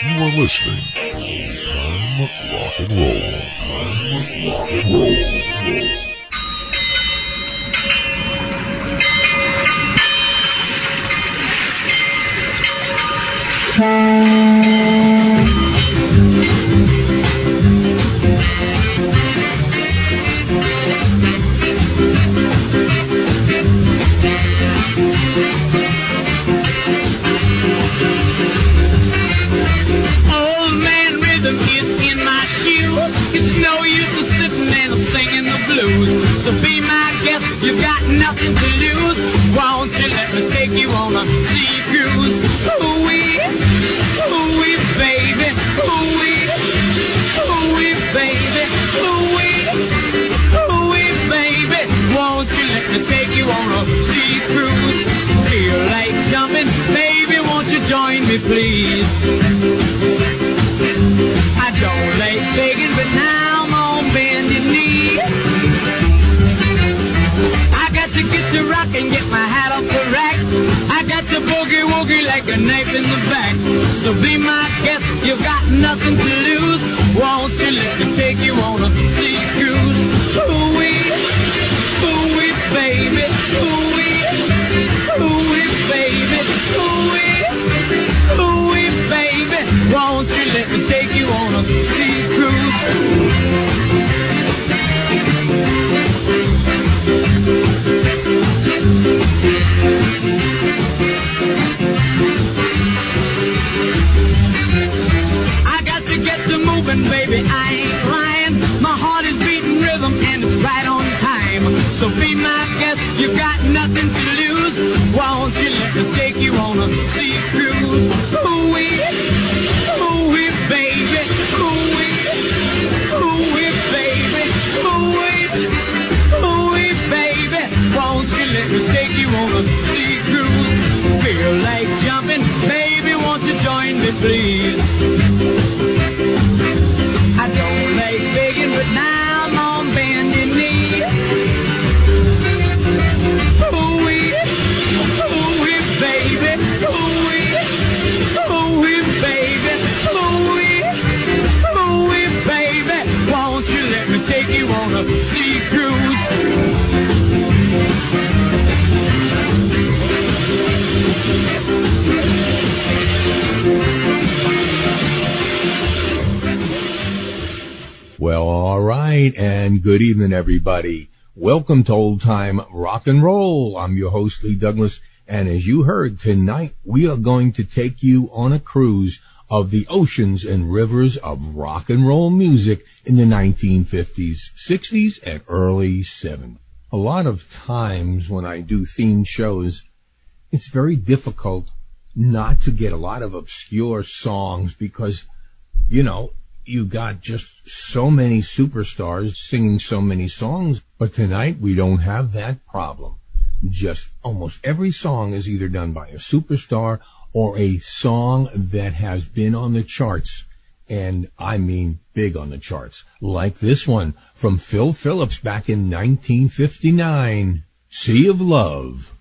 You are listening to Time Rock and Roll. Time Rock and Roll. Old nothing to lose. Won't you let me take you on a sea cruise? Ooh-wee, ooh-wee, baby, ooh-wee, ooh-wee, baby, ooh-wee, ooh-wee, baby. Won't you let me take you on a sea cruise? Feel like jumping, baby, won't you join me, please? I don't like begging, to rock and get my hat off the rack. I got to boogie woogie like a knife in the back. So be my guest, you've got nothing to lose. Won't you let me take you on a sea cruise? Ooh-wee, ooh-wee, baby, ooh-wee, ooh-wee, baby, ooh-wee. Ooh-wee, baby, won't you let me take you on a sea cruise? Baby, I ain't lying. My heart is beating rhythm and it's right on time. So be my guest, you got nothing to lose. Won't you let me take you on a sea cruise? Ooh-wee, ooh-wee, baby, ooh-wee, ooh-wee, baby, ooh-wee, ooh-wee, baby. Won't you let me take you on a sea cruise? Feel like jumping, baby, won't you join me, please? Well, all right, and good evening, everybody. Welcome to Old Time Rock and Roll. I'm your host, Lee Douglas, and as you heard, tonight we are going to take you on a cruise of the oceans and rivers of rock and roll music in the 1950s, 60s, and early 70s. A lot of times when I do themed shows, it's very difficult not to get a lot of obscure songs because, you know, you got just so many superstars singing so many songs, but tonight we don't have that problem. Just almost every song is either done by a superstar or a song that has been on the charts. And I mean big on the charts, like this one from Phil Phillips back in 1959, Sea of Love.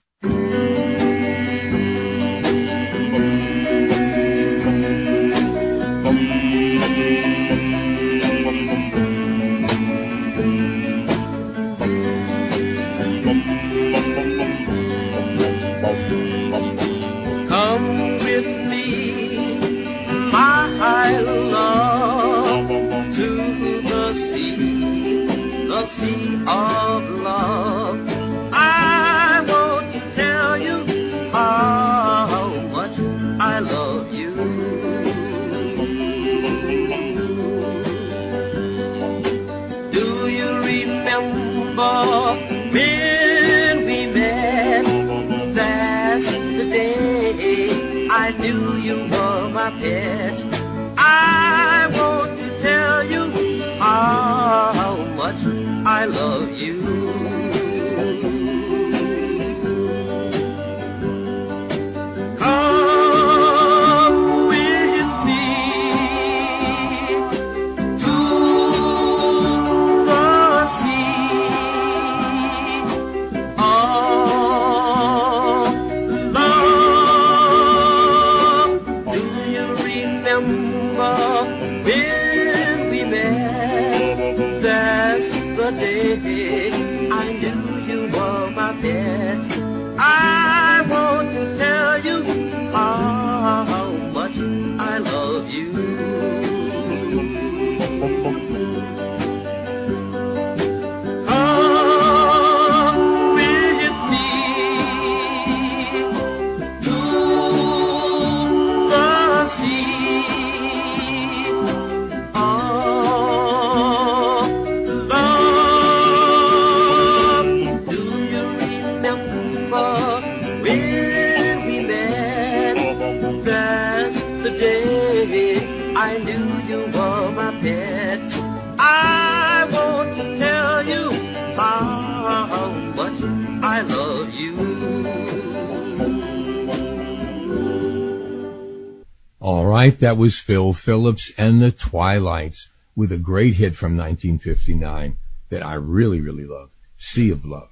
That was Phil Phillips and the Twilights with a great hit from 1959 that I really, really love. Sea of Love.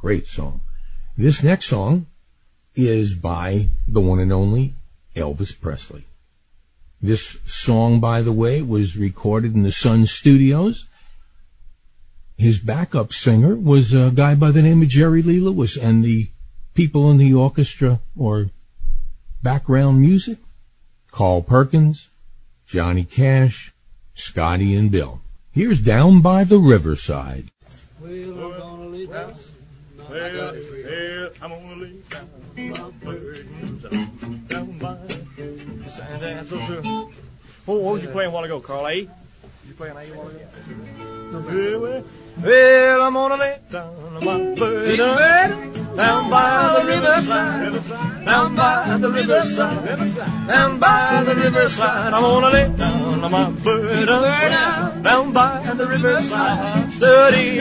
Great song. This next song is by the one and only Elvis Presley. This song, by the way, was recorded in the Sun Studios. His backup singer was a guy by the name of Jerry Lee Lewis, and the people in the orchestra or background music Carl Perkins, Johnny Cash, Scotty and Bill. Here's Down by the Riverside. Well, I'm gonna lay down. No, Well, got it for you. well, I'm gonna lay down my burdens down by the San Antonio. Oh, what was you playing a while ago, Carl? A? You playing A a while ago? Well, well, well, I'm gonna lay down my burdens down by the riverside, down by the riverside, down by the riverside. I'm gonna lay down my burden down by the riverside, study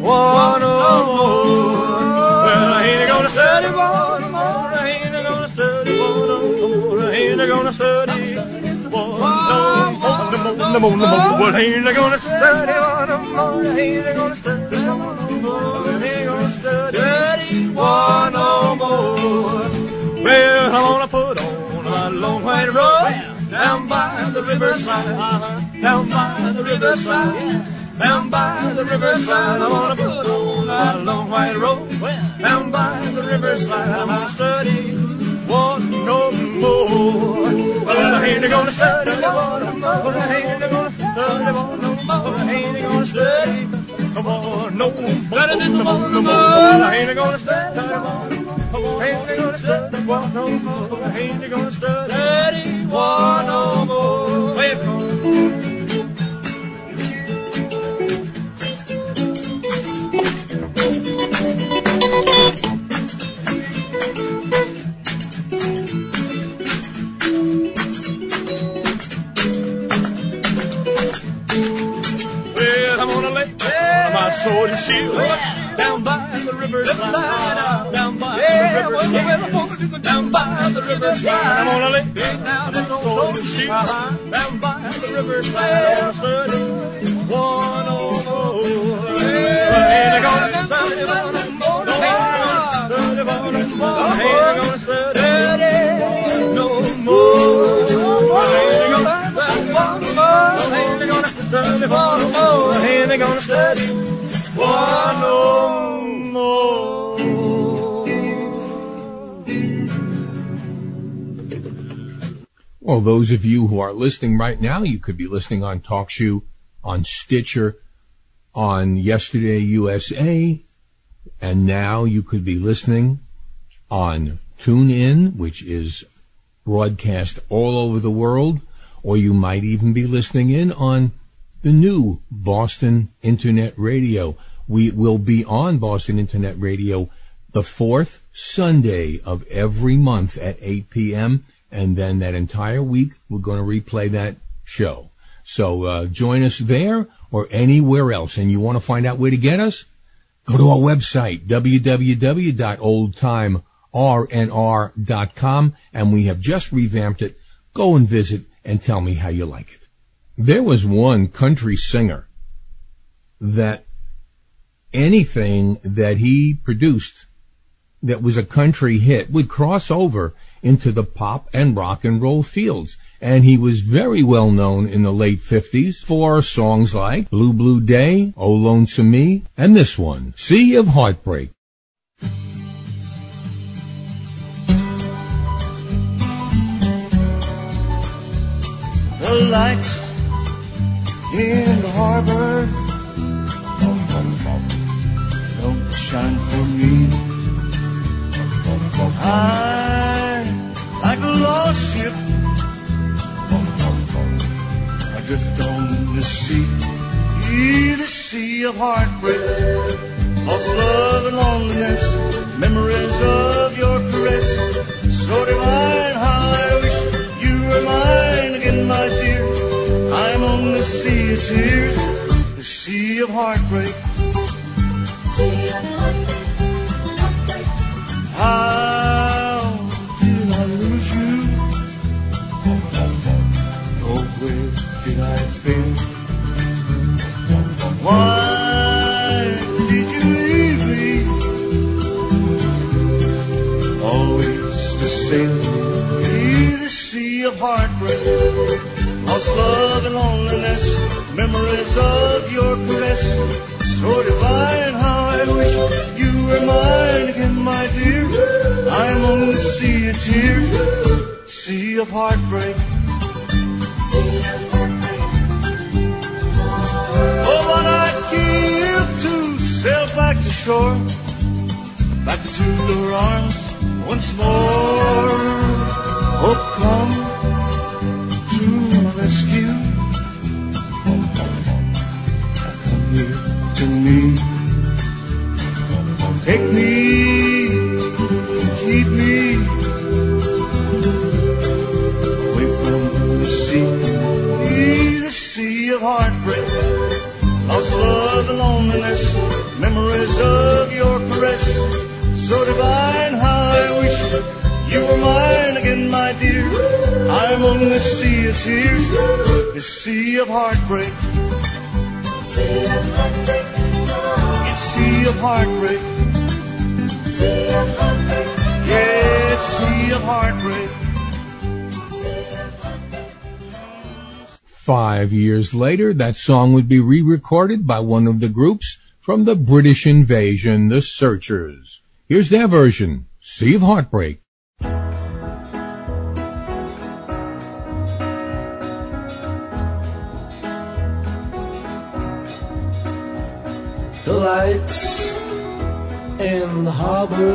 one oh no more. Well, I ain't gonna study one more. I ain't gonna study one no more. I ain't gonna study one no more. No more. Well, ain't gonna study no more. Ain't gonna study no more. I ain't gonna study one no more. Well, I'm gonna put on a long white robe down by the riverside, down by the riverside. Down by the riverside, I wanna put on a long white robe. Down by the riverside, I'm gonna study one no more. Well, I ain't gonna study one no more. I ain't gonna study no more. I ain't gonna study no more. Better than the one no more. I ain't gonna study no more. I ain't gonna study one no more. I ain't gonna study one no more. Sword and shield down by the riverside, down by the riverside, down by the riverside. I'm gonna lay down my sword and shield down by the riverside. I'm gonna study one more. I ain't gonna study one more. No, I ain't gonna study more. I ain't gonna study no more. I ain't gonna study one more. I ain't gonna study one more. I ain't gonna study. Well, those of you who are listening right now, you could be listening on TalkShoe, on Stitcher, on Yesterday USA, and now you could be listening on TuneIn, which is broadcast all over the world, or you might even be listening in on the new Boston Internet Radio. We will be on Boston Internet Radio the fourth Sunday of every month at 8 p.m. And then that entire week, we're going to replay that show. So uh, join us there or anywhere else. And you want to find out where to get us? Go to our website, www.oldtimernr.com, and we have just revamped it. Go and visit and tell me how you like it. There was one country singer that anything that he produced that was a country hit would cross over into the pop and rock and roll fields. and he was very well known in the late 50s for songs like Blue Blue Day, Oh Lonesome Me, and this one, Sea of Heartbreak. The lights in the harbor don't shine for me. I'm like a lost ship adrift on the sea, the sea of heartbreak, lost love and loneliness, memories of your caress, so divine how I wish you were mine again, my dear. I'm on the sea of tears, the sea of heartbreak. How did I lose you? Oh, where did I fail? Why did you leave me? Always the same, the sea of heartbreak, of heartbreak. Oh, what I'd give to sail back to shore, back to your arms once more. The sea of tears, the sea of heartbreak. It's sea of heartbreak. Yeah, it's sea of heartbreak. Five years later, that song would be re-recorded by one of the groups from the British invasion, the Searchers. Here's their version, Sea of Heartbreak. The harbor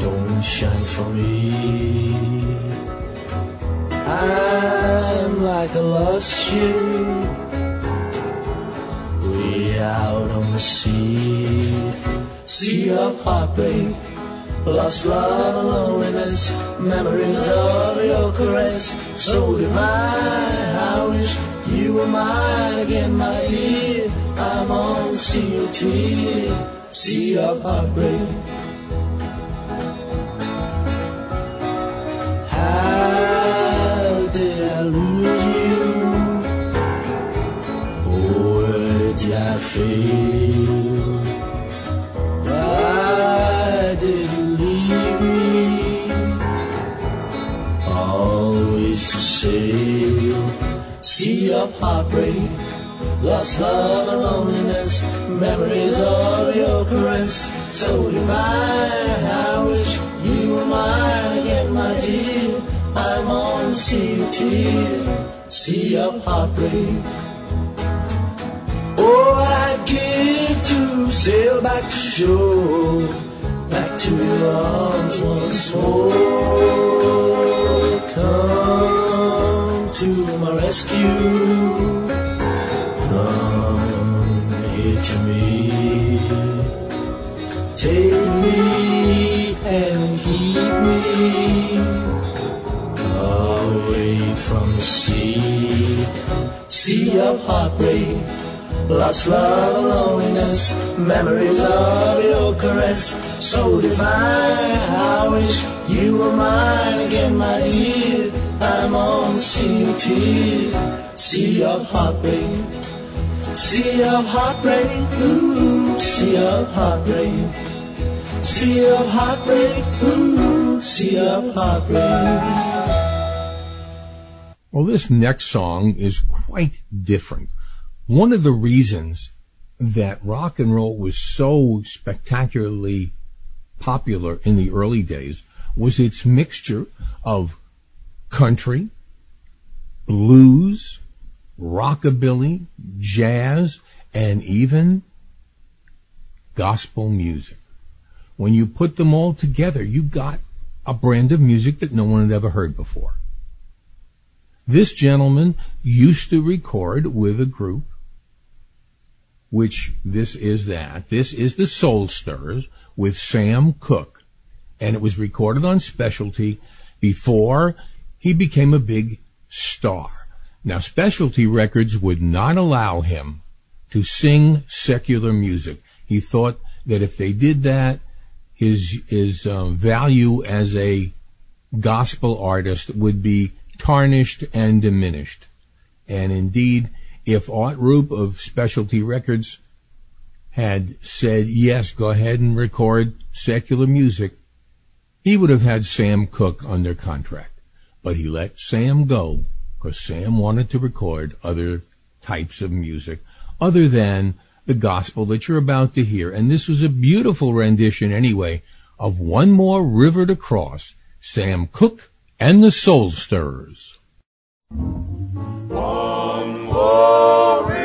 don't shine for me. I'm like a lost ship way out on the sea, sea of heartbreak. Lost love loneliness, memories of your caress, so divine. I wish you were mine again, my dear. I'm on the sea of tears, sea of heartbreak. How did I lose you? Oh, where did I fail? Why did you leave me? Always to sea of heartbreak, lost love and loneliness, memories of your caress, so divine. I wish you were mine again, my dear. I'm on the sea of tears, sea of heartbreak. Oh, I'd give to sail back to shore, back to your arms once more. Come to my rescue. Come here to me. Take me and keep me away from the sea, sea of heartbreak. Lost love loneliness, memories of your caress, so divine. I wish you were mine again, my dear. I'm on tears, sea of heartbreak, sea of heartbreak, ooh, sea of heartbreak, sea of heartbreak, ooh, sea of heartbreak. Well, this next song is quite different. One of the reasons that rock and roll was so spectacularly popular in the early days was its mixture of country, blues, rockabilly, jazz, and even gospel music. When you put them all together, you got a brand of music that no one had ever heard before. This gentleman used to record with a group, which this is that. This is the Soul Stirrers with Sam Cooke. And it was recorded on specialty before he became a big star. Now, specialty records would not allow him to sing secular music. He thought that if they did that, his his um, value as a gospel artist would be tarnished and diminished. And indeed, if Art Rupe of Specialty Records had said, yes, go ahead and record secular music, he would have had Sam Cooke under contract. But he let Sam go because Sam wanted to record other types of music other than the gospel that you're about to hear. And this was a beautiful rendition anyway of One More River to Cross, Sam Cooke and the Soul Stirrers. Before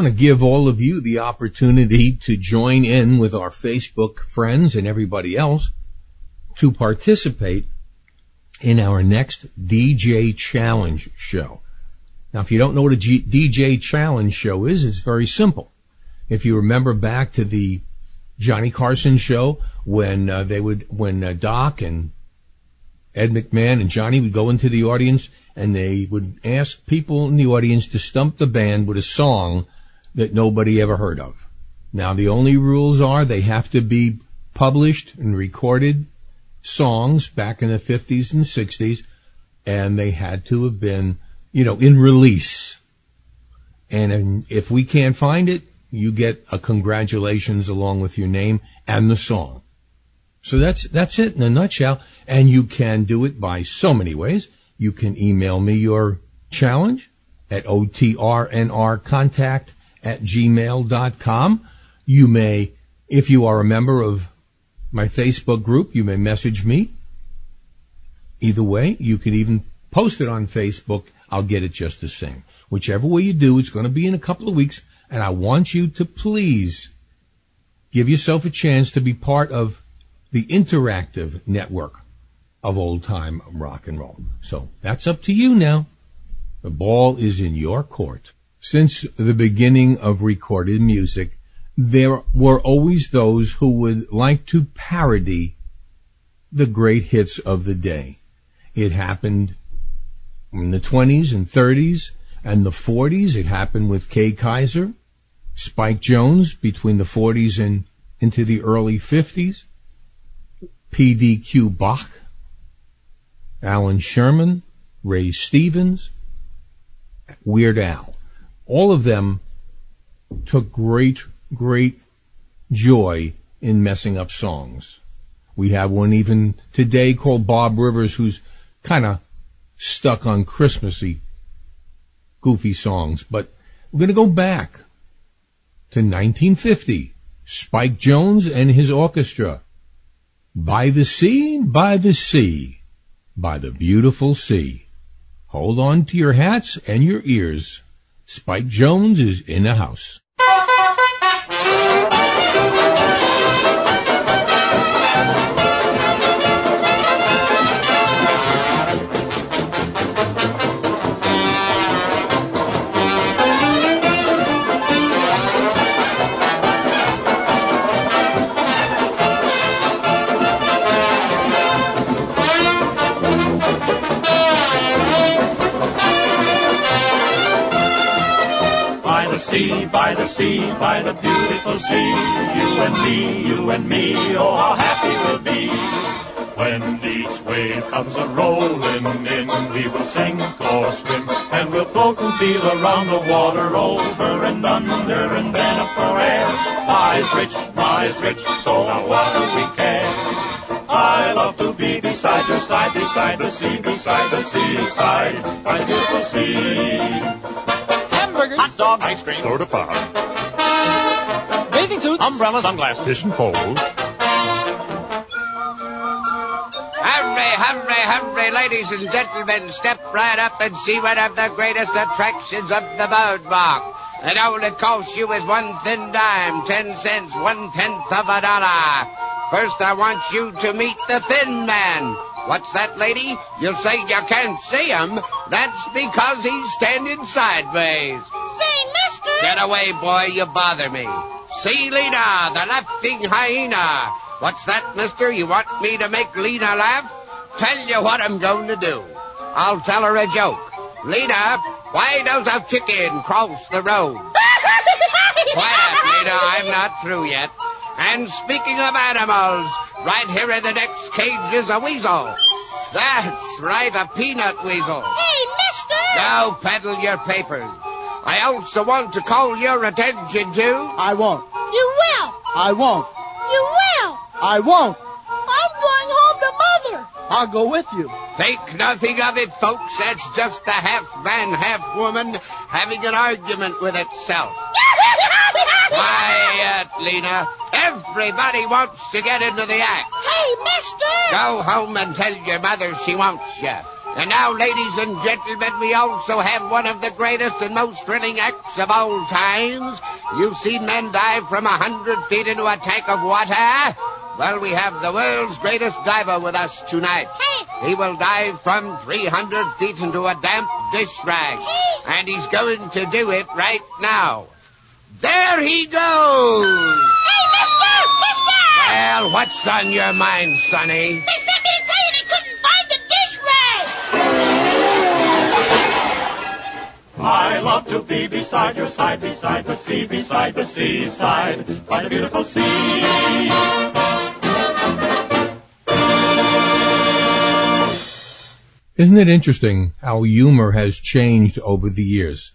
want to give all of you the opportunity to join in with our Facebook friends and everybody else to participate in our next DJ Challenge show. Now, if you don't know what a G- DJ Challenge show is, it's very simple. If you remember back to the Johnny Carson show when uh, they would, when uh, Doc and Ed McMahon and Johnny would go into the audience and they would ask people in the audience to stump the band with a song that nobody ever heard of. Now the only rules are they have to be published and recorded songs back in the 50s and 60s and they had to have been, you know, in release. And, if we can't find it, you get a congratulations along with your name and the song. So that's, that's it in a nutshell. And you can do it by so many ways. You can email me your challenge at otrnrcontact at gmail.com. You may, if you are a member of my Facebook group, you may message me. Either way, you can even post it on Facebook. I'll get it just the same. Whichever way you do, it's going to be in a couple of weeks. And I want you to please give yourself a chance to be part of the interactive network of old time rock and roll. So that's up to you now. The ball is in your court. Since the beginning of recorded music, there were always those who would like to parody the great hits of the day. It happened in the 20s and 30s and the 40s. It happened with Kay Kyser, Spike Jones between the 40s and into the early 50s, PDQ Bach, Allan Sherman, Ray Stevens, Weird Al. All of them took great, great joy in messing up songs. We have one even today called Bob Rivers who's kind of stuck on Christmassy, goofy songs. But we're going to go back to 1950. Spike Jones and his orchestra. By the sea, by the sea, by the beautiful sea. Hold on to your hats and your ears. Spike Jones is in the house. By the sea, by the beautiful sea, you and me, you and me, oh how happy we'll be. When each wave comes a rolling in, we will sink or swim, and we'll float and feel around the water over and under and then up for air. Lies rich, lies rich, so now what do we care? I love to be beside your side, beside the sea, beside the seaside, by the beautiful sea. Hamburgers. Hot dog, ice cream, Soda pop. Bathing suits. umbrellas, sunglasses. Fishing poles. Hurry, hurry, hurry, ladies and gentlemen, step right up and see one of the greatest attractions of the boardwalk. And all it costs you is one thin dime, ten cents, one tenth of a dollar. First, I want you to meet the Thin Man. What's that, lady? You say you can't see him? That's because he's standing sideways. Say, mister! Get away, boy, you bother me. See Lena, the laughing hyena. What's that, mister? You want me to make Lena laugh? Tell you what I'm going to do. I'll tell her a joke. Lena, why does a chicken cross the road? Quiet, Lena, I'm not through yet. And speaking of animals, right here in the next cage is a weasel. That's right, a peanut weasel. hey, mister! Now peddle your papers. I also want to call your attention to I won't. You will! I won't. You will! I won't. I'll go with you. Think nothing of it, folks. That's just a half man, half woman having an argument with itself. Quiet, uh, Lena. Everybody wants to get into the act. hey, mister! Go home and tell your mother she wants you. And now, ladies and gentlemen, we also have one of the greatest and most thrilling acts of all times. You've seen men dive from a hundred feet into a tank of water. Well, we have the world's greatest diver with us tonight. Hey. He will dive from 300 feet into a damp dish rag. Hey. And he's going to do it right now. There he goes! Hey, mister! Mister! Well, what's on your mind, Sonny? Mister! I love to be beside your side, beside the sea, beside the seaside, by the beautiful sea. Isn't it interesting how humor has changed over the years?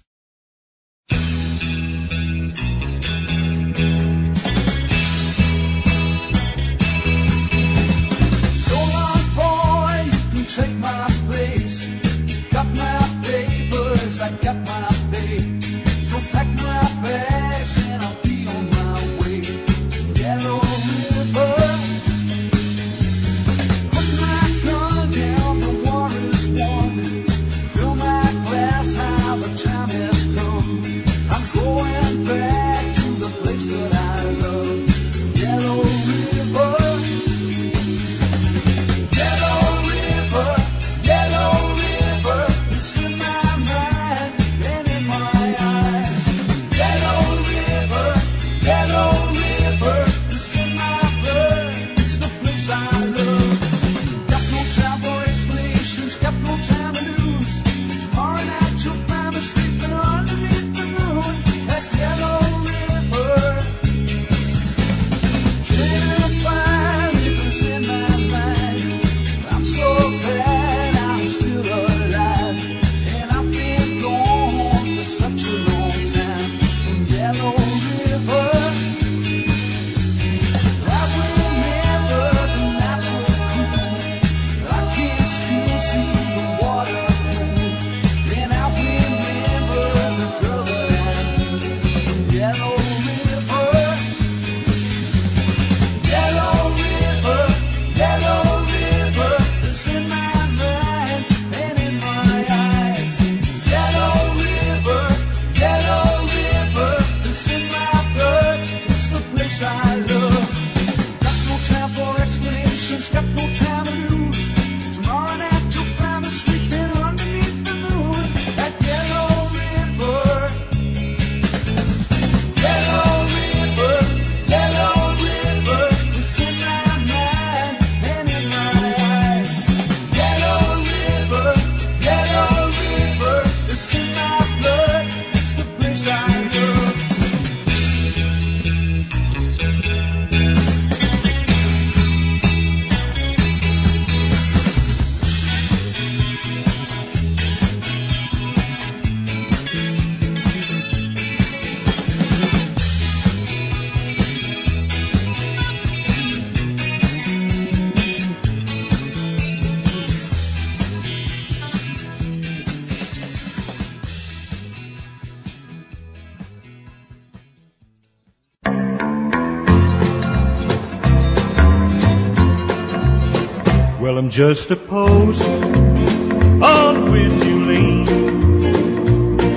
I'm just a post on which you lean.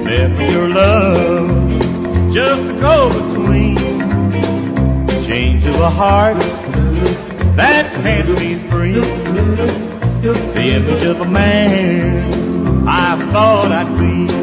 There your love, just a golden queen. Chained to a heart that can't be free. The image of a man I thought I'd be.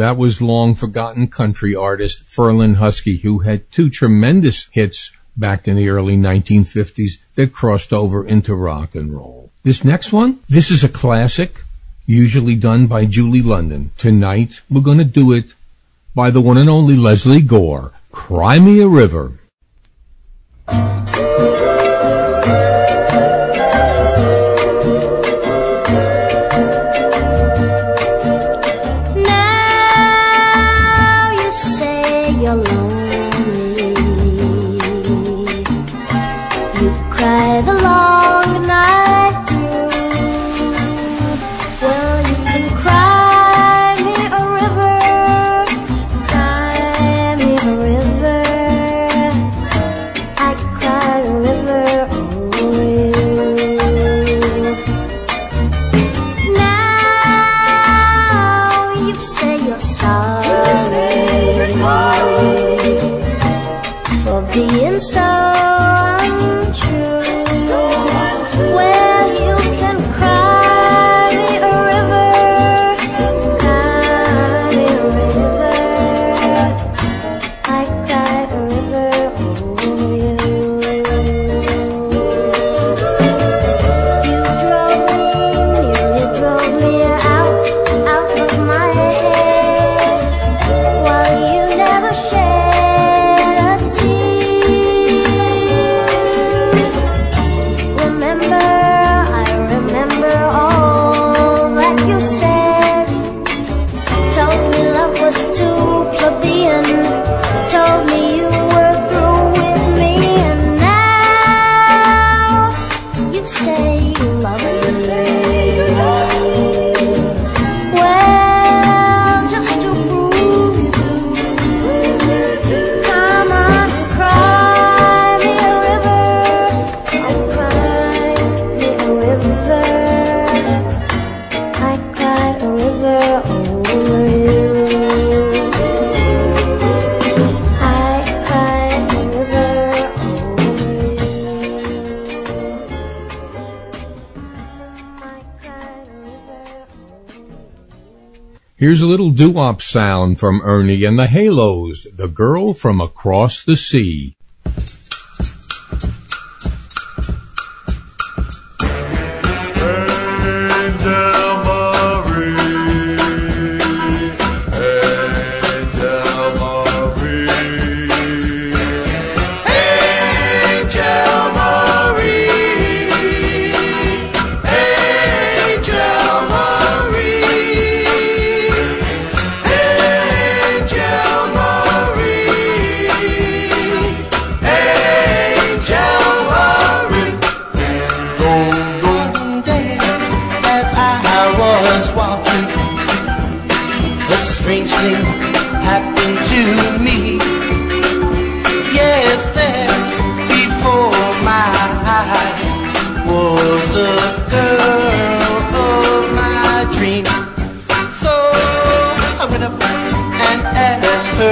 That was long forgotten country artist Ferlin Husky, who had two tremendous hits back in the early 1950s that crossed over into rock and roll. This next one, this is a classic, usually done by Julie London. Tonight, we're going to do it by the one and only Lesley Gore, Cry Me a River. little doo-wop sound from Ernie and the Halos, The Girl from Across the Sea.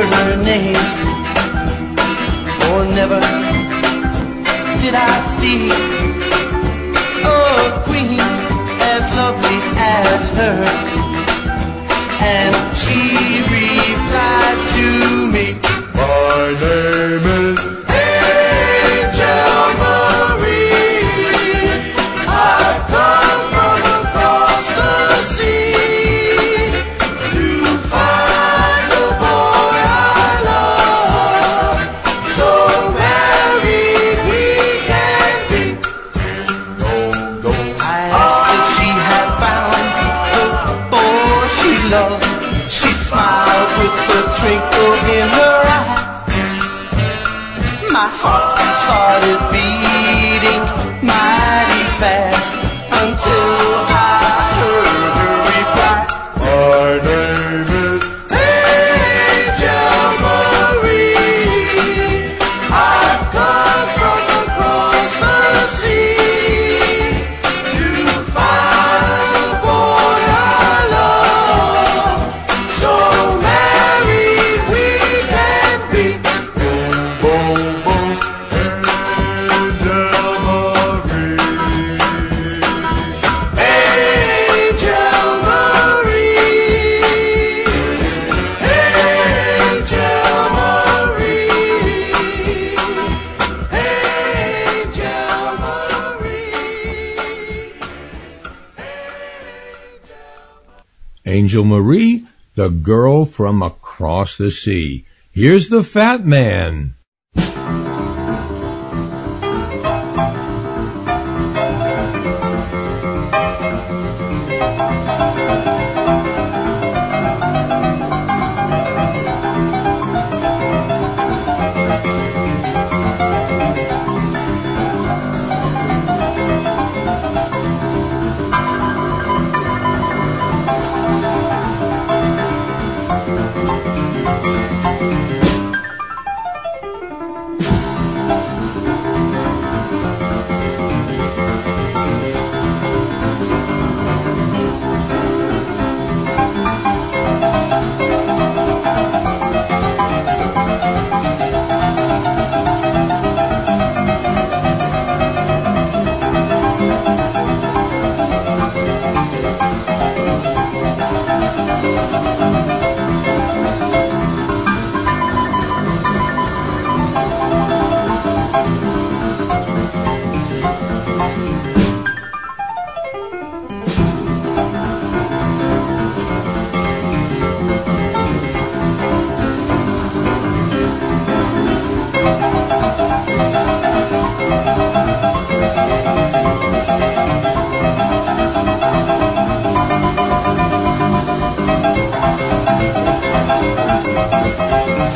her name For never did I see a queen as lovely as her. And she replied to me My name is from across the sea. Here's the fat man.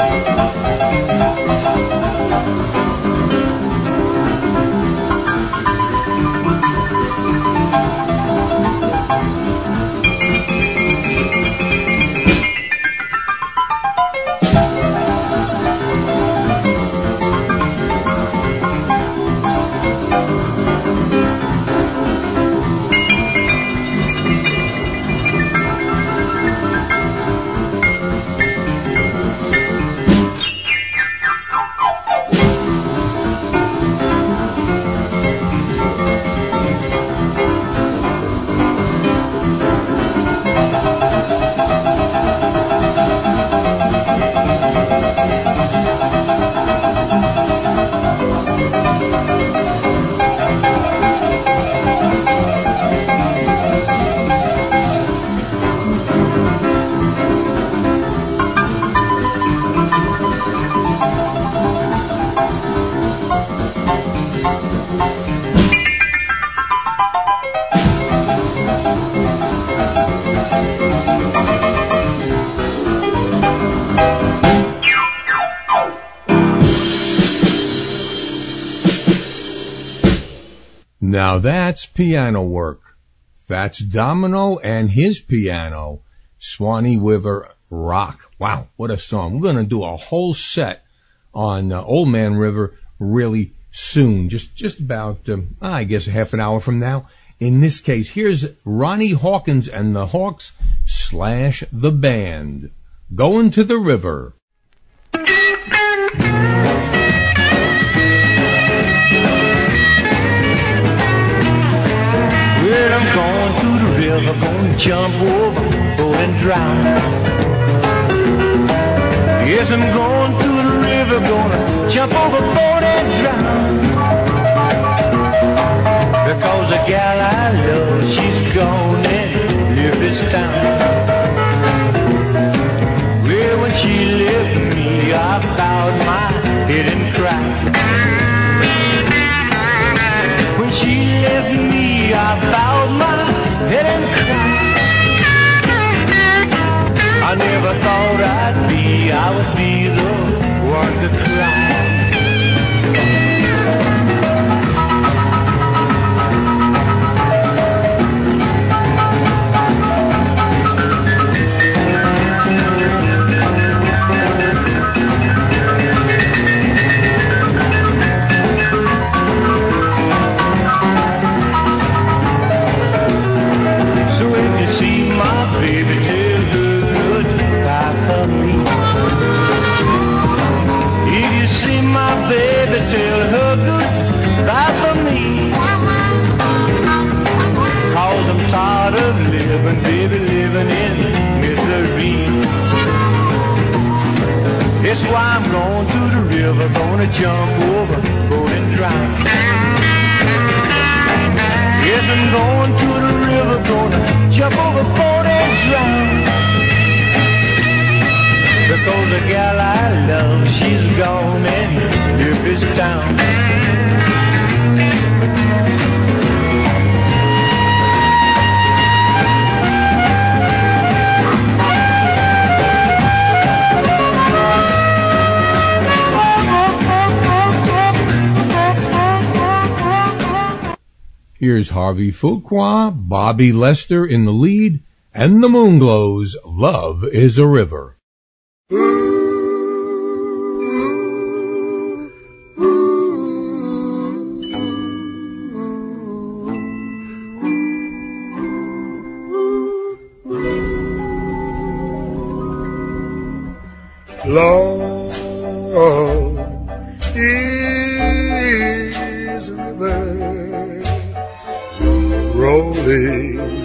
Thank you. Now that's piano work. That's Domino and his piano. Swanee River Rock. Wow, what a song. We're going to do a whole set on uh, Old Man River really soon. Just, just about, um, I guess half an hour from now. In this case, here's Ronnie Hawkins and the Hawks slash the band. Going to the river. River, gonna jump over, boat and drown. Yes, I'm going to the river, gonna jump over, boat and drown. Because the gal I love, she's gone and left this town. Well, when she left me, I bowed my head and cried. When she left me, I bowed my head and cried. I never thought I'd be, I would be the one to cry. Living in misery. That's why I'm going to the river, gonna jump over, boat and drown. Yes, I'm going to the river, gonna jump overboard and drown. Because the gal I love, she's gone and here is town. Here's Harvey Fuqua, Bobby Lester in the lead, and the Moonglows. Love is a river. Love is rolling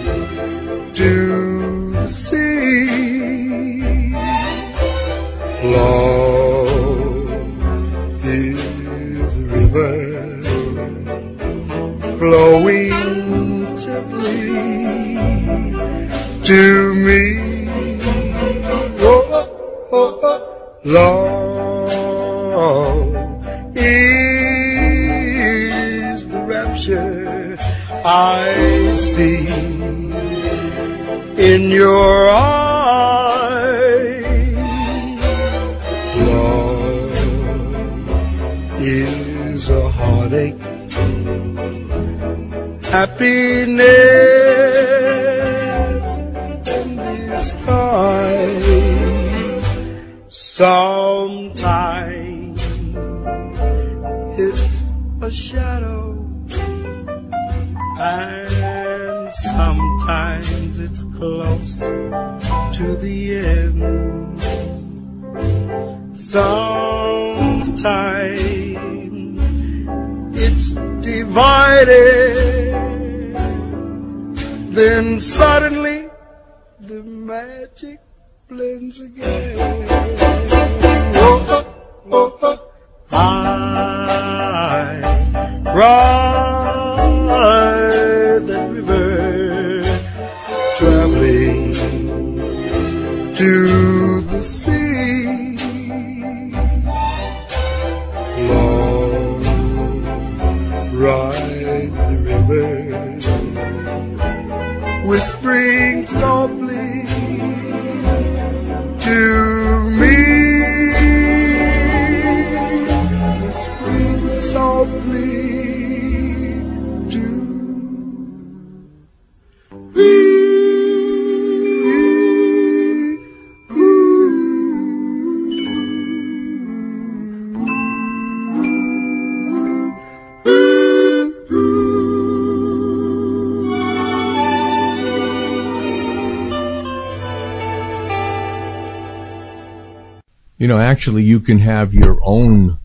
actually, you can have your own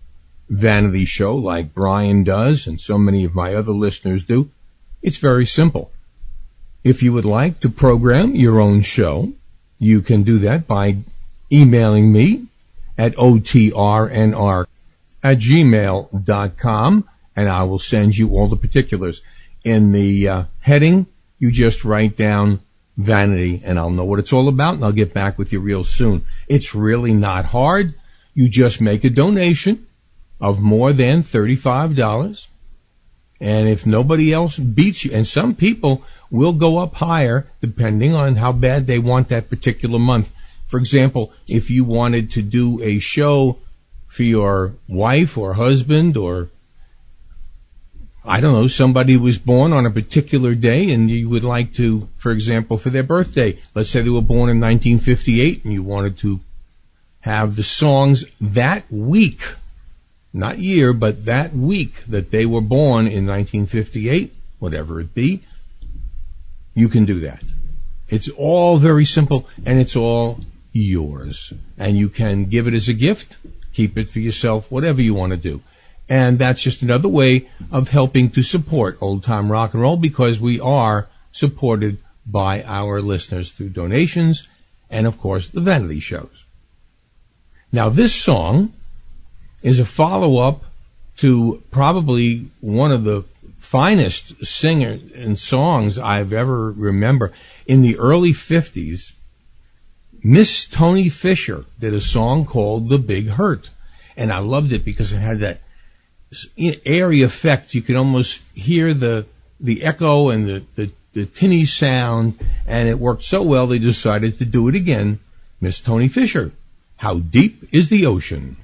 vanity show like Brian does and so many of my other listeners do. It's very simple. If you would like to program your own show, you can do that by emailing me at otrnr at gmail.com and I will send you all the particulars. In the uh, heading, you just write down vanity and I'll know what it's all about and I'll get back with you real soon. It's really not hard. You just make a donation of more than $35. And if nobody else beats you, and some people will go up higher depending on how bad they want that particular month. For example, if you wanted to do a show for your wife or husband or I don't know, somebody was born on a particular day and you would like to, for example, for their birthday, let's say they were born in 1958 and you wanted to have the songs that week, not year, but that week that they were born in 1958, whatever it be, you can do that. It's all very simple and it's all yours. And you can give it as a gift, keep it for yourself, whatever you want to do. And that's just another way of helping to support old time rock and roll because we are supported by our listeners through donations and of course the vanity shows. Now this song is a follow up to probably one of the finest singers and songs I've ever remember. In the early 50s, Miss Toni Fisher did a song called The Big Hurt. And I loved it because it had that airy effect. You could almost hear the, the echo and the, the, the tinny sound. And it worked so well they decided to do it again. Miss Toni Fisher. How deep is the ocean?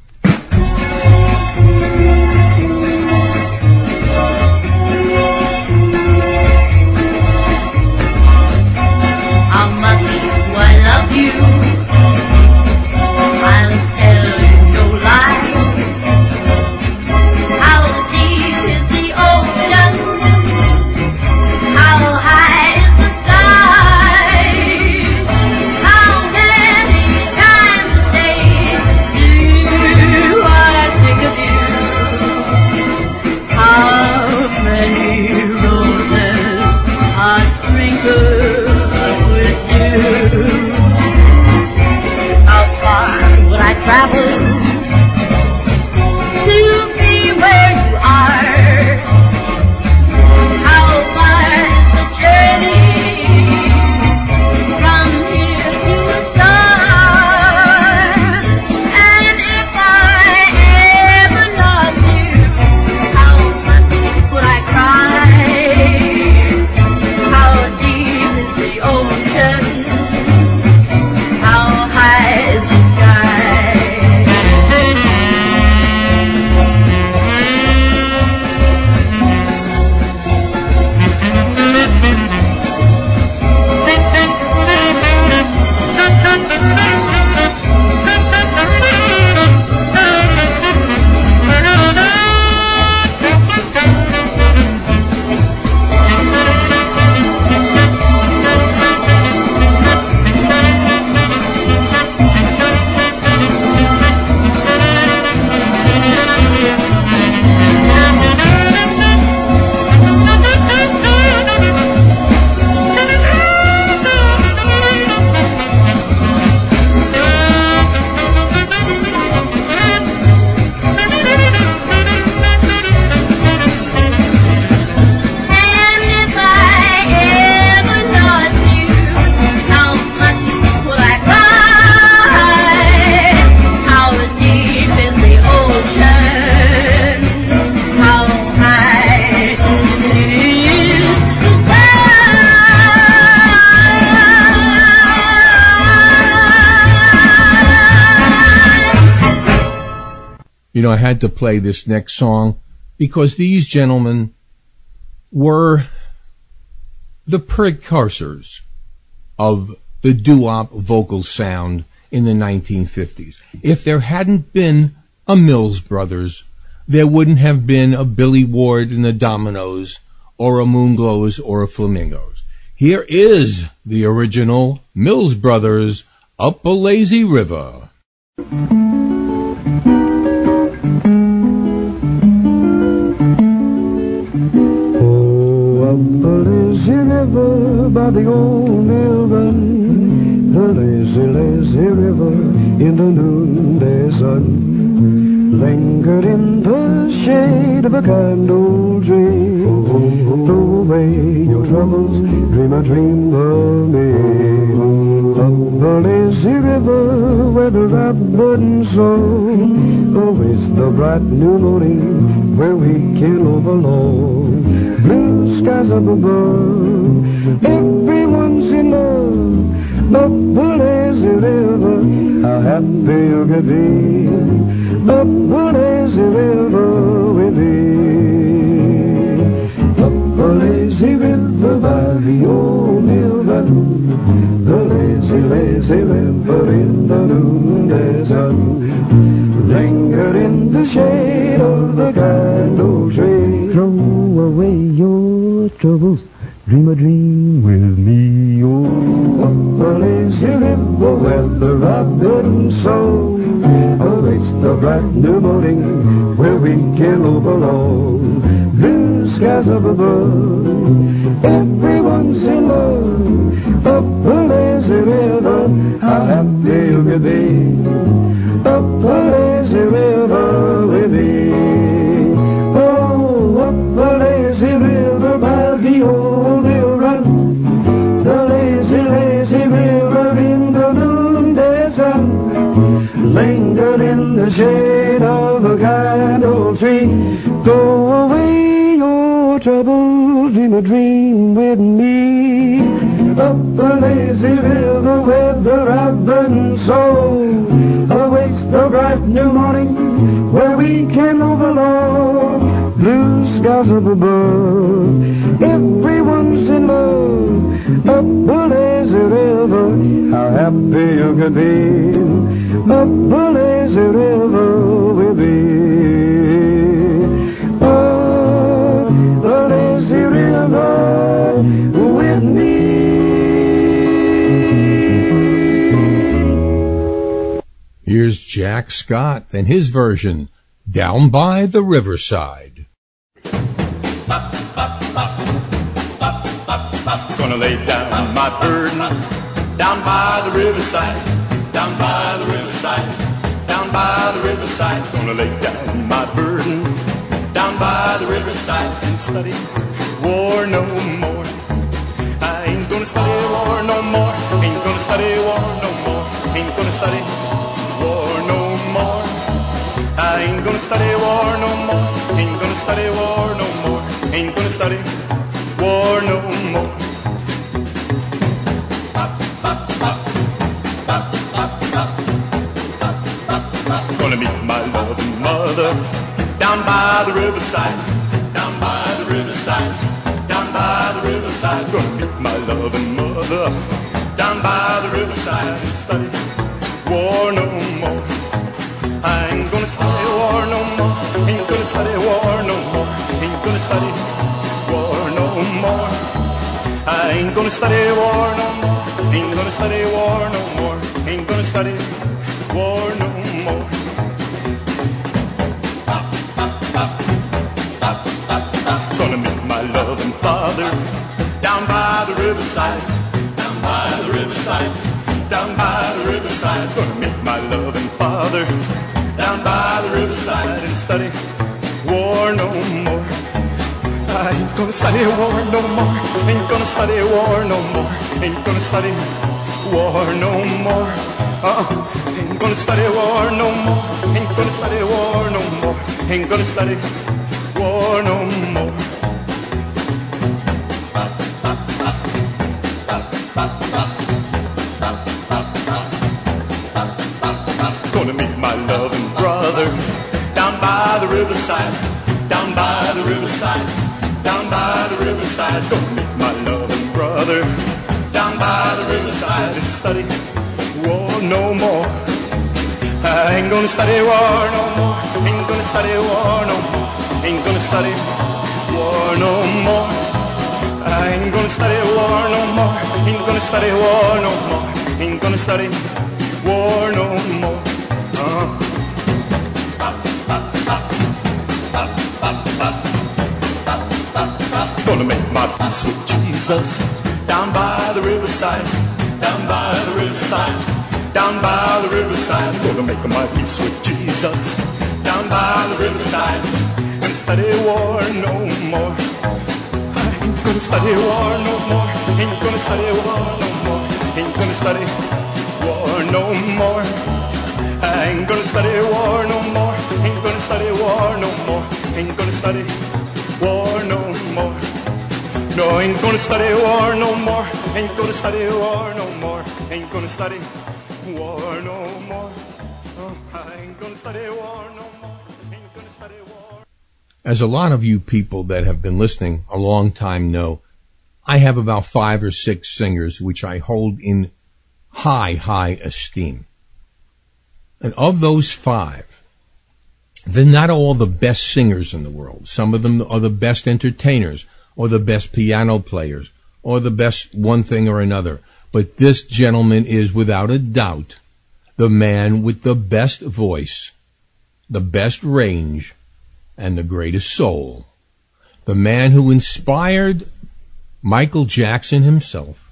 Know, I had to play this next song because these gentlemen were the precursors of the doo-wop vocal sound in the 1950s. If there hadn't been a Mills Brothers, there wouldn't have been a Billy Ward and the Dominoes, or a Moonglows, or a Flamingos. Here is the original Mills Brothers, Up a Lazy River. The lazy river by the old mill run, the lazy, lazy river in the noonday sun, lingered in the shade of a kind old tree. Throw away your troubles, dream a dream of me. Up the lazy river where the rapid song awaits the bright new morning where we can overlong. Blue skies up above, everyone's in love. The lazy river, how happy you could be. The lazy river with me. The lazy river by the old mill run. The lazy, lazy river in the noonday sun. Lingered in the shade of the kind old tree. Throw away your troubles, dream a dream with me. River where the robin song awaits the bright new morning where we can overlong. Blue skies up above, everyone's in love. Up the lazy river, how happy you could be. Up the. Oh, up the lazy river. Lingered in the shade of a old tree. Throw away your troubles, dream a dream with me. Up the lazy river with the raven soul awaits the bright new morning where we can overlord blue skies up above. Everyone's in love up the lazy river. How happy you could be up the lazy river with me. Up the lazy river with me. Here's Jack Scott and his version, Down by the Riverside. Gonna lay down my burden down by the riverside, down by the riverside, down by the riverside. Gonna lay down my burden down by the riverside and study war no more. I ain't gonna study war no more. Ain't gonna study war no more. Ain't gonna study war no more. I ain't gonna study war no more. Ain't gonna study war no more. Ain't gonna study war no more. Mother down by the riverside, down by the riverside, down by the riverside. Gonna meet my loving mother down by the riverside and study war no more. I ain't gonna study war no more. Ain't gonna study war no more. Ain't gonna study war no more. I ain't gonna study war no more. Ain't gonna study war no more. Ain't gonna study war no more. Loving father down by the riverside, down by the riverside, down by the riverside. Gonna meet my loving father down by the riverside and study war no more. I ain't gonna study war no more. Ain't gonna study war no more. Ain't gonna study war no more. Uh, ain't gonna study war no more. Ain't gonna study war no more. Ain't gonna study war no more. Riverside, down by the riverside, down by the riverside. Gonna meet my loving brother down by the riverside and study war no more. I ain't gonna study war no more. Ain't gonna study war no more. Ain't gonna study war no more. I ain't gonna study war no more. Ain't gonna study war no more. Ain't gonna study war no more. Uh. Gonna make my peace with Jesus down by the riverside, down by the riverside, down by the riverside. Gonna make my peace with Jesus down by the riverside and study war no more. I ain't gonna study war no more. Ain't gonna study war no more. Ain't gonna study war no more. I ain't gonna study war no more. Ain't gonna study war no more. Ain't gonna study war no more. No, ain't gonna study war no more. Ain't gonna study war no more. Ain't gonna study war no more. Oh, I ain't gonna study war no more. As a lot of you people that have been listening a long time know, I have about five or six singers which I hold in high, high esteem. And of those five, they're not all the best singers in the world. Some of them are the best entertainers, or the best piano players, or the best one thing or another. But this gentleman is without a doubt the man with the best voice, the best range, and the greatest soul. The man who inspired Michael Jackson himself,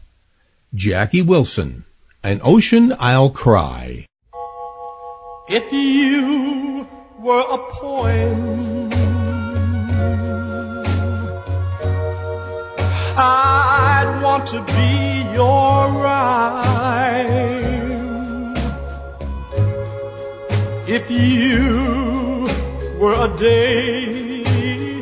Jackie Wilson, and Ocean I'll Cry. If you were a poem, I'd want to be your rhyme if you were a day.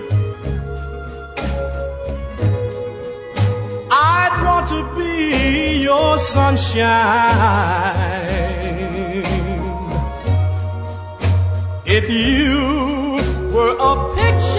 I'd want to be your sunshine if you were a picture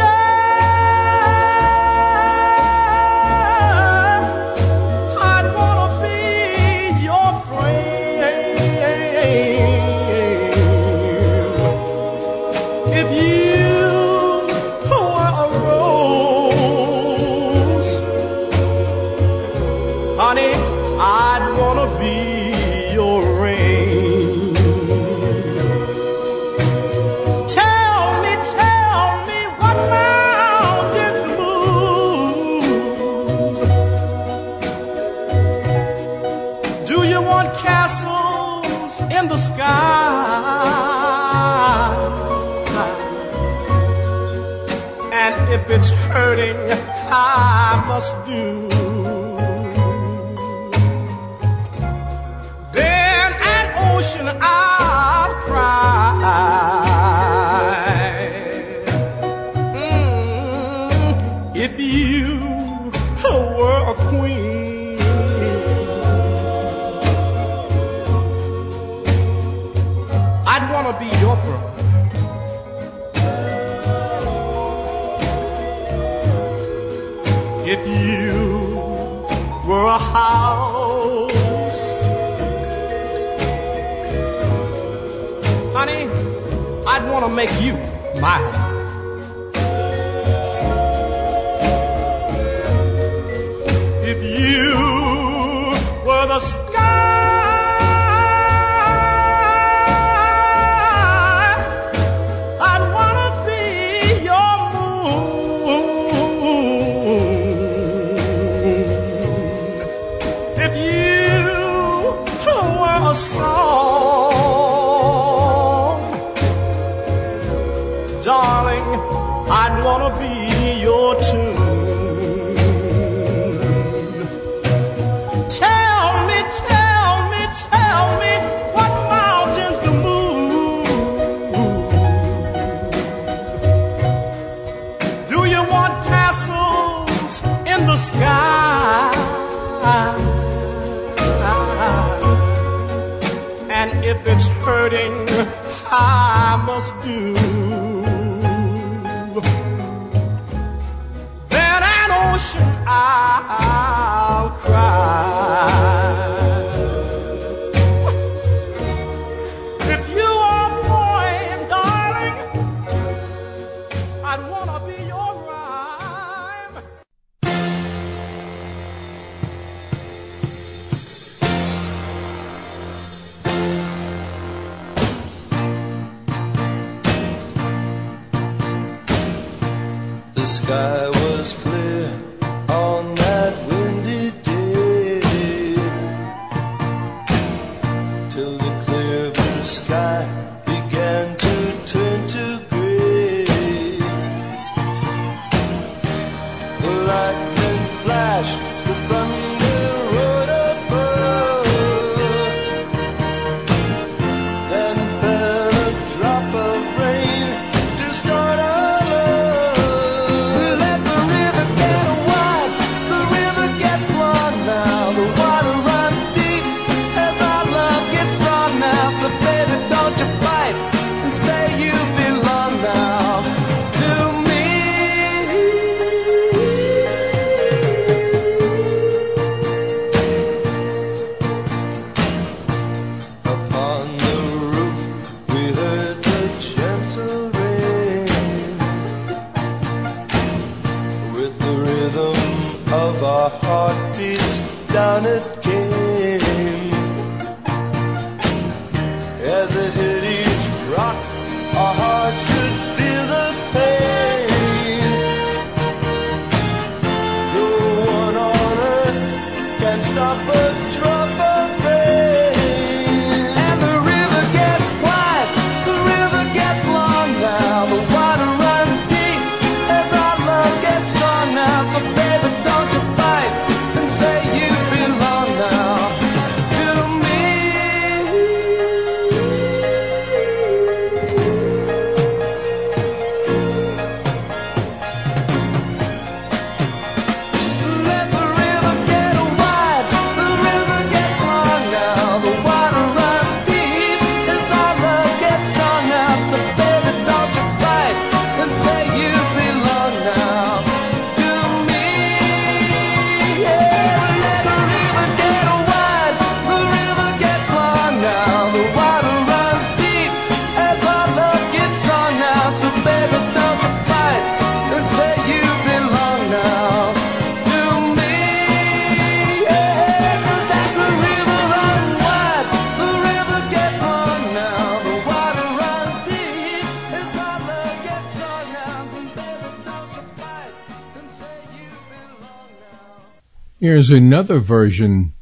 Here's another version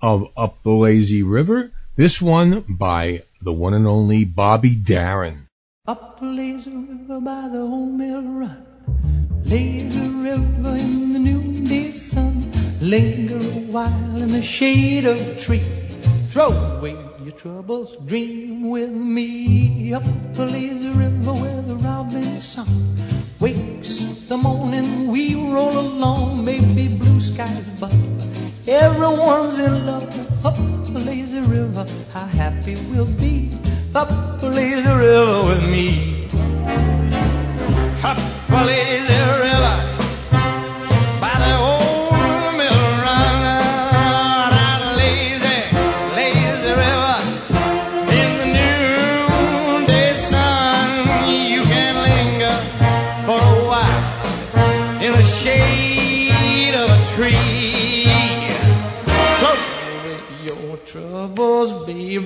of Up the Lazy River. This one by the one and only Bobby Darin. Up the lazy river by the old mill run. Lazy river in the noonday sun. Linger a while in the shade of tree. Throw away troubles, dream with me. Up a lazy river where the robin song wakes the morning. We roll along, maybe blue skies above. Everyone's in love. Up a lazy river, how happy we'll be. Up a lazy river with me. Up a lazy river by the old troubles, baby.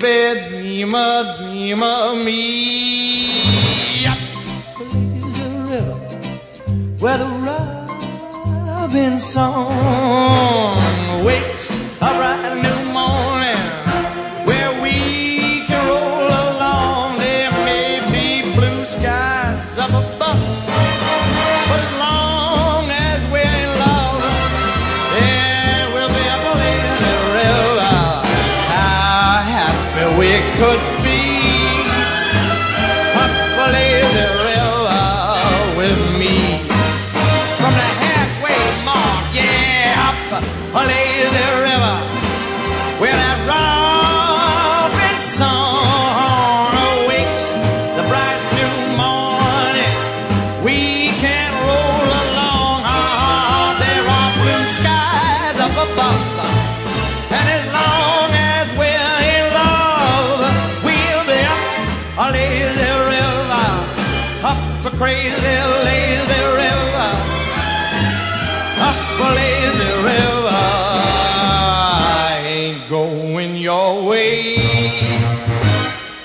Dream a dream of me. Up the river where the robin song wakes a bright new morning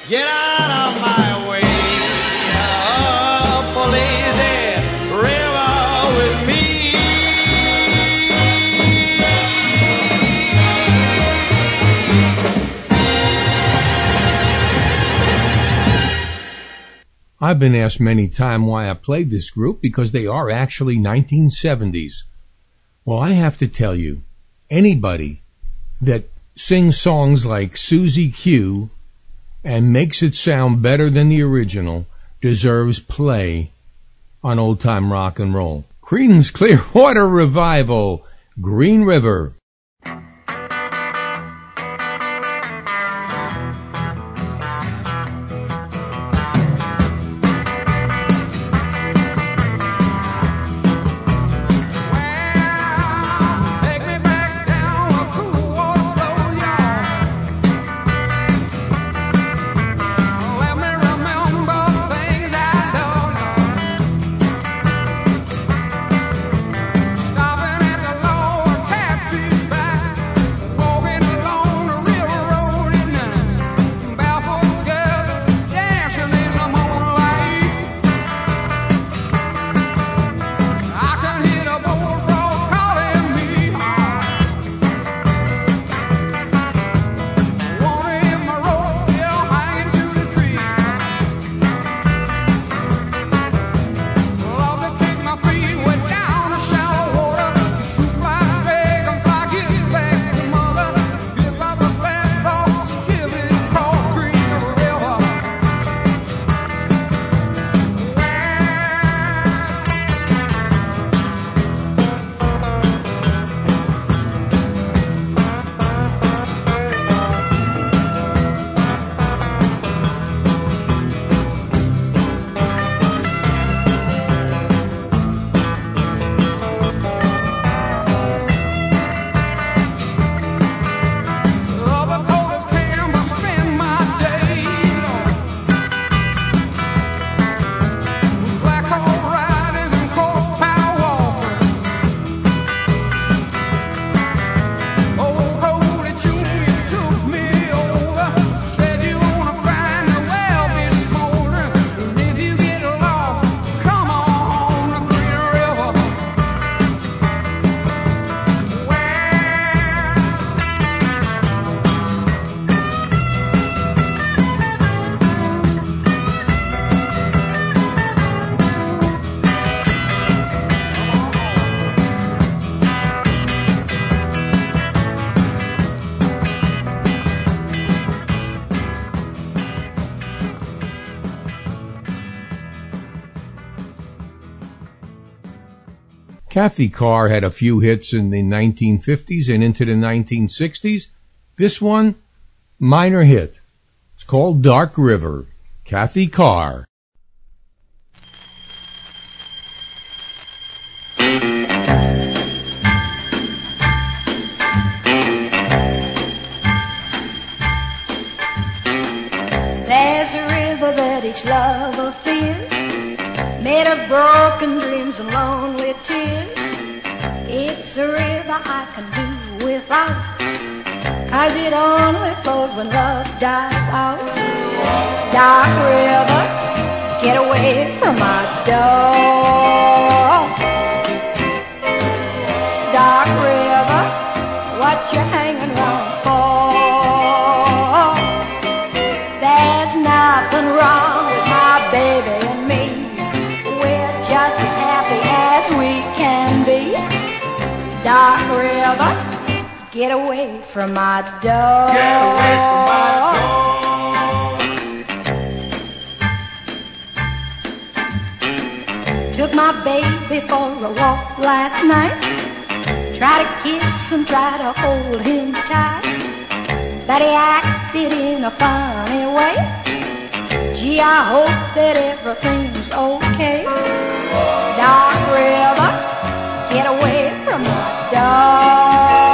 Get out of my way. Oh, Lazy river with me. I've been asked many times why I played this group because they are actually 1970s. Well, I have to tell you, anybody that sings songs like Susie Q and makes it sound better than the original deserves play on old time rock and roll. Creedence Clearwater Revival, Green River. Cathy Carr had a few hits in the 1950s and into the 1960s. This one, minor hit. It's called Dark River. Cathy Carr. Cause it only flows when love dies out. Dark river, get away from my door. Get away from my door. Get away from my dog. Took my baby for a walk last night. Try to kiss him, try to hold him tight. But he acted in a funny way. Gee, I hope that everything's okay. Dark River, get away from my door.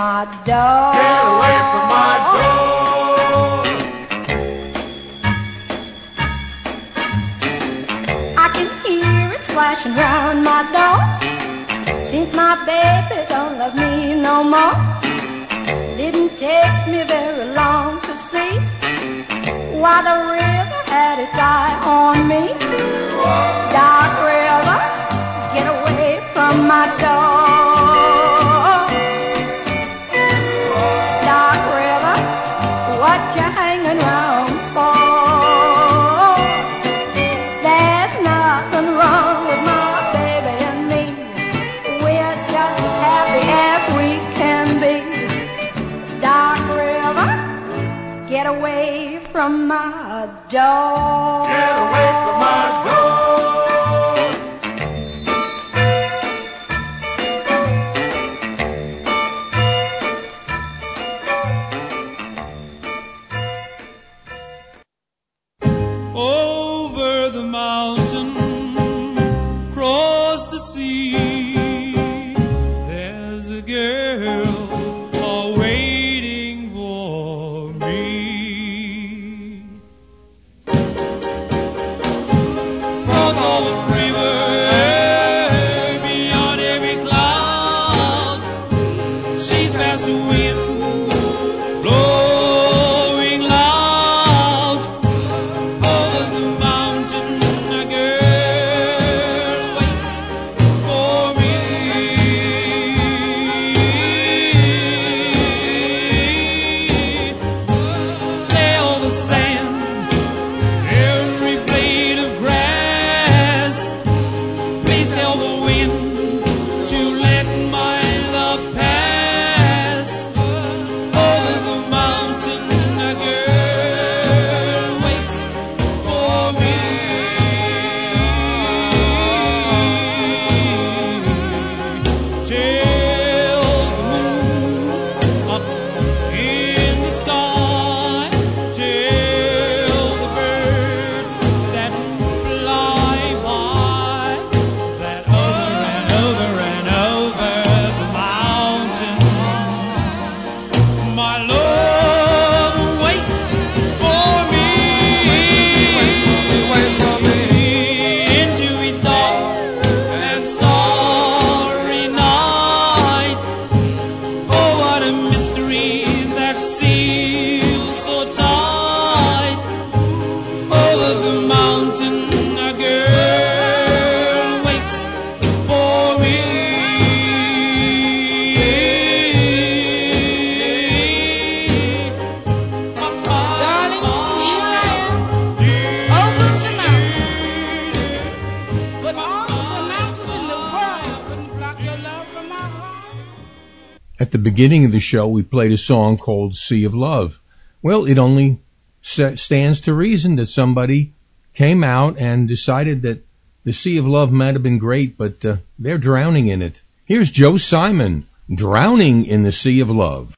My door. Get away from my I can hear it splashing round my door. Since my baby don't love me no more. Didn't take me very long to see why the river had its eye on me. Dark river, get away from my door. beginning of the show, we played a song called Sea of Love. Well, it only stands to reason that somebody came out and decided that the Sea of Love might have been great, but uh, they're drowning in it. Here's Joe Simon, drowning in the Sea of Love.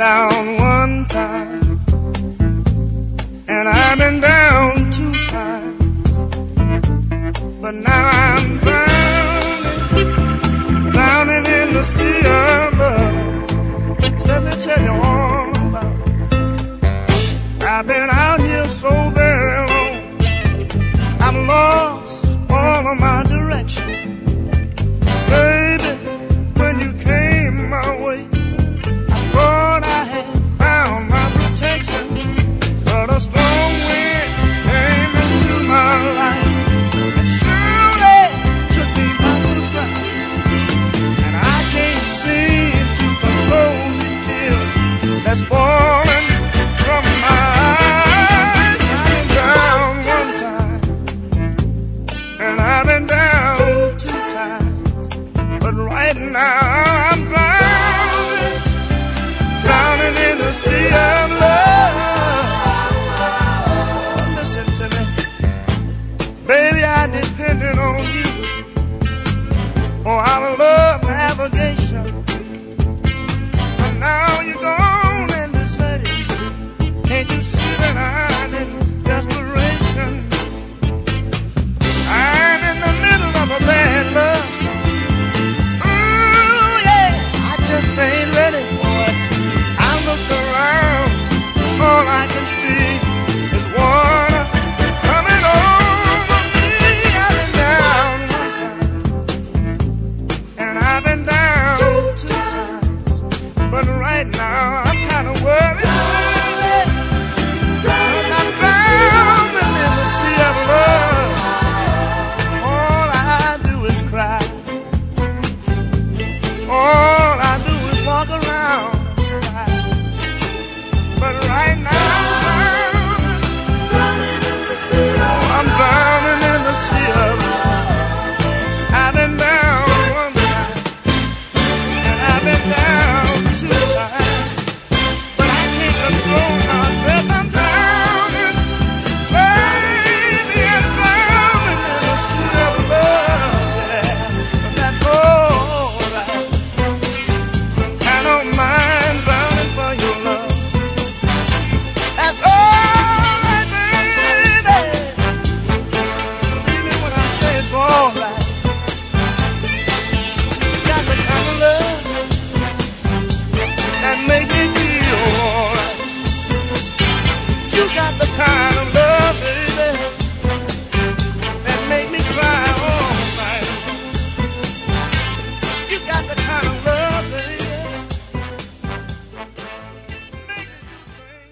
down one time, and I've been down two times, but now I'm drowning, drowning in the sea of love. Let me tell you all about it. I've been out here so very long, I'm lost all of my direction.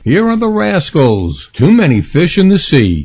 Here are the rascals! Too many fish in the sea!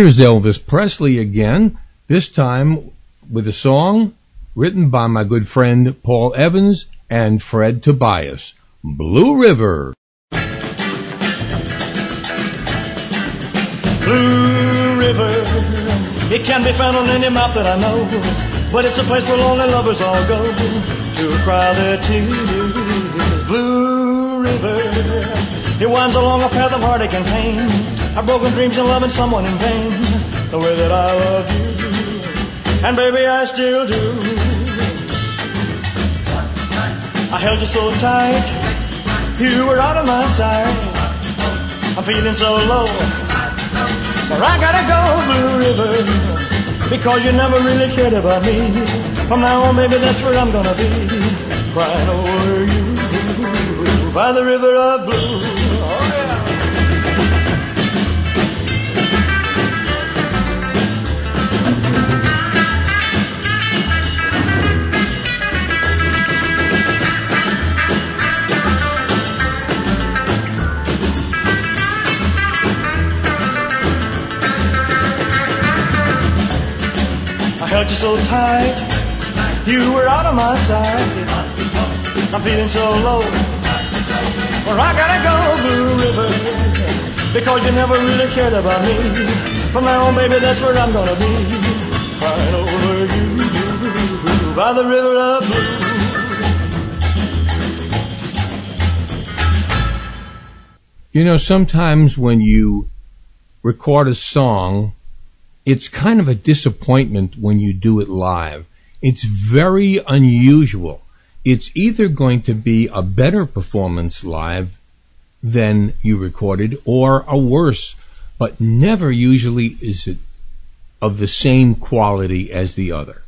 Here's Elvis Presley again, this time with a song written by my good friend Paul Evans and Fred Tobias, Blue River. Blue River. It can be found on any map that I know, but it's a place where lonely lovers all go to cry their tears. Blue River. It winds along a path of heartache and pain. I've broken dreams and loving someone in vain, the way that I love you, and baby I still do. I held you so tight, you were out of my sight. I'm feeling so low. But I gotta go, Blue River, because you never really cared about me. From now on, baby, that's where I'm gonna be, crying over you by the river of blue. Held you so tight, you were out of my sight. I'm feeling so low. Well, I gotta go, Blue River, because you never really cared about me. From now on, baby, that's where I'm gonna be, crying over you by the river of blue. You know, sometimes when you record a song, it's kind of a disappointment when you do it live. It's very unusual. It's either going to be a better performance live than you recorded or a worse, but never usually is it of the same quality as the other.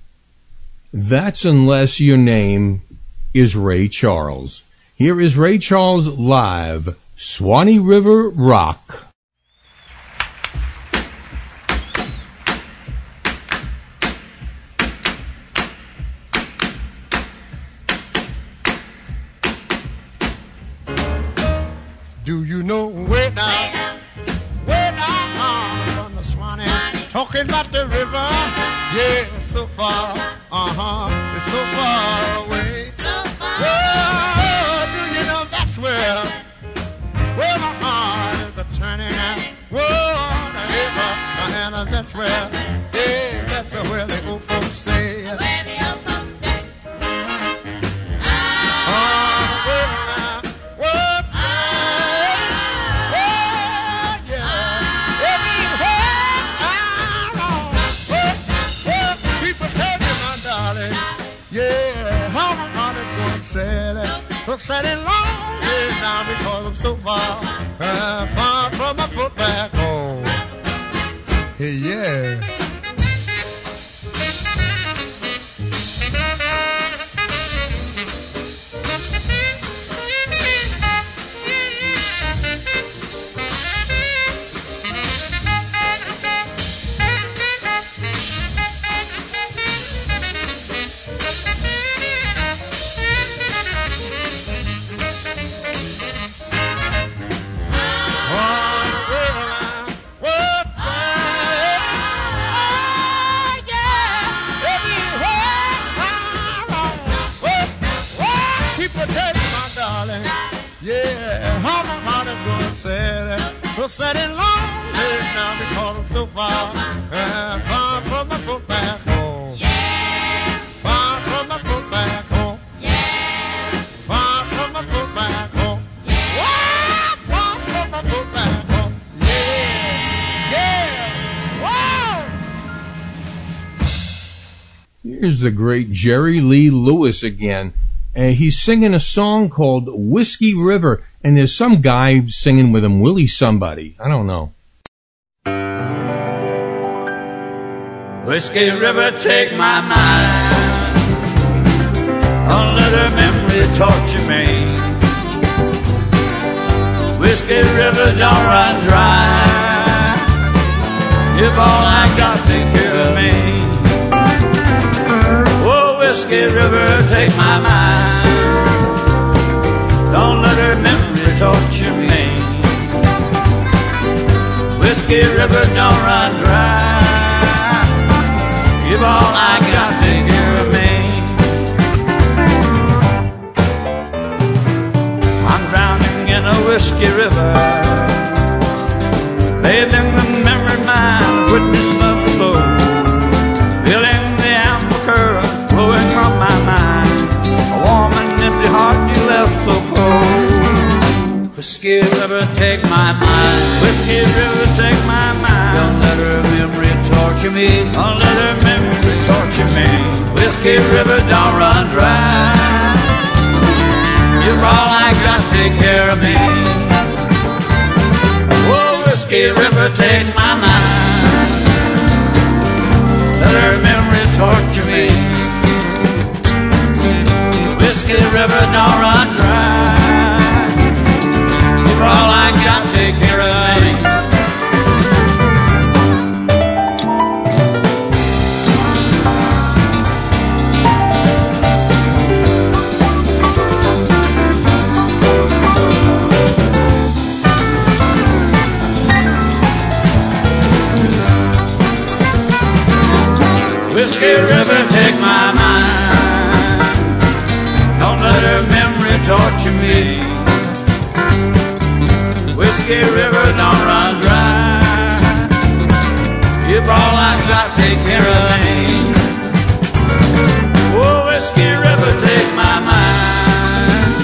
That's unless your name is Ray Charles. Here is Ray Charles live, Swanee River Rock. The great Jerry Lee Lewis again. And he's singing a song called Whiskey River. And there's some guy singing with him, Willie somebody. I don't know. Whiskey River, take my mind. Don't let her memory torture me. Whiskey River, don't run dry. If all Whiskey River, take my mind. Don't let her memory torture me. Whiskey River, don't run dry. Give all I got, care of me. I'm drowning in a whiskey river, Whiskey river, take my mind. Whiskey river, take my mind. Don't let her memory torture me. Don't let her memory torture me. Whiskey river, don't run dry. You're all I got, take care of me. Oh, Whiskey River, take my mind. Let her memory torture me. Whiskey River, don't run dry. You're all River, don't run dry. Give all I got, take care of me. Oh, Whiskey River, take my mind.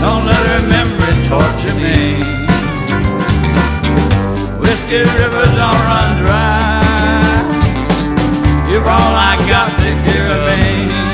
Don't let her memory torture me. Whiskey River, don't run dry. You're all I got to care of me.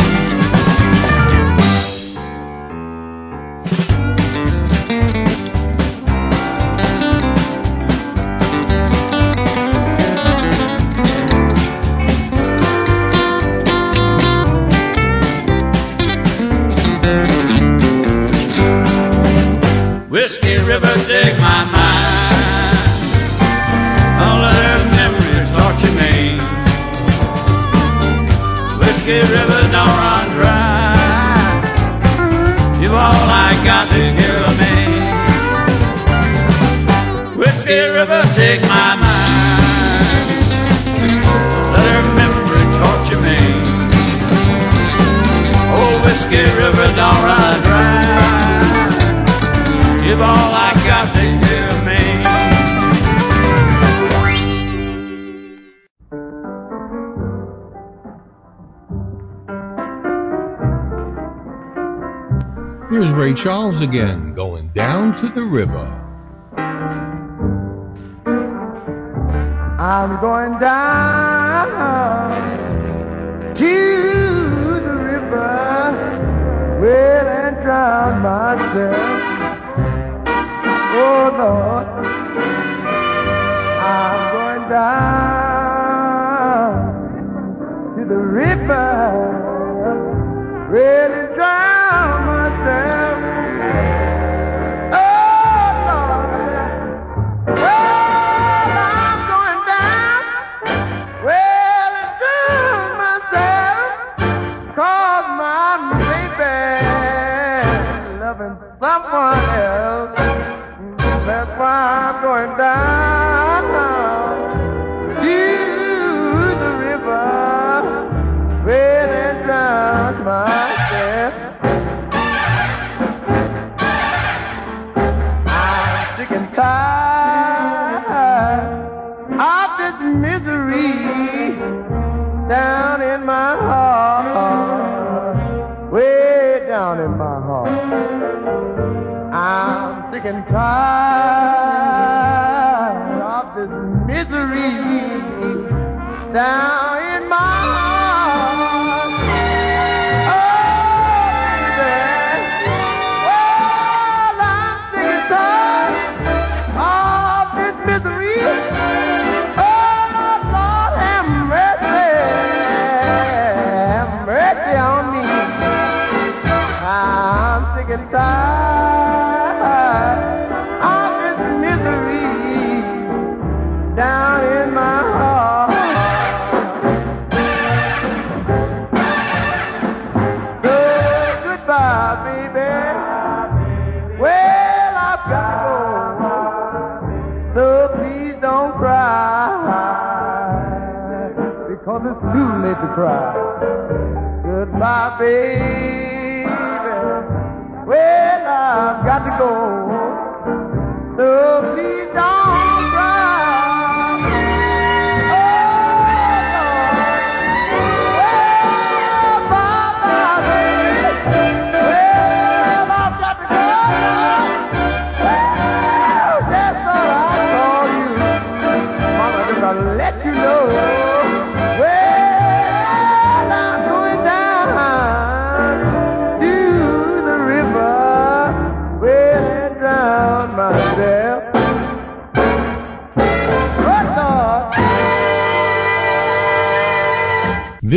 Charles again, going down to the river.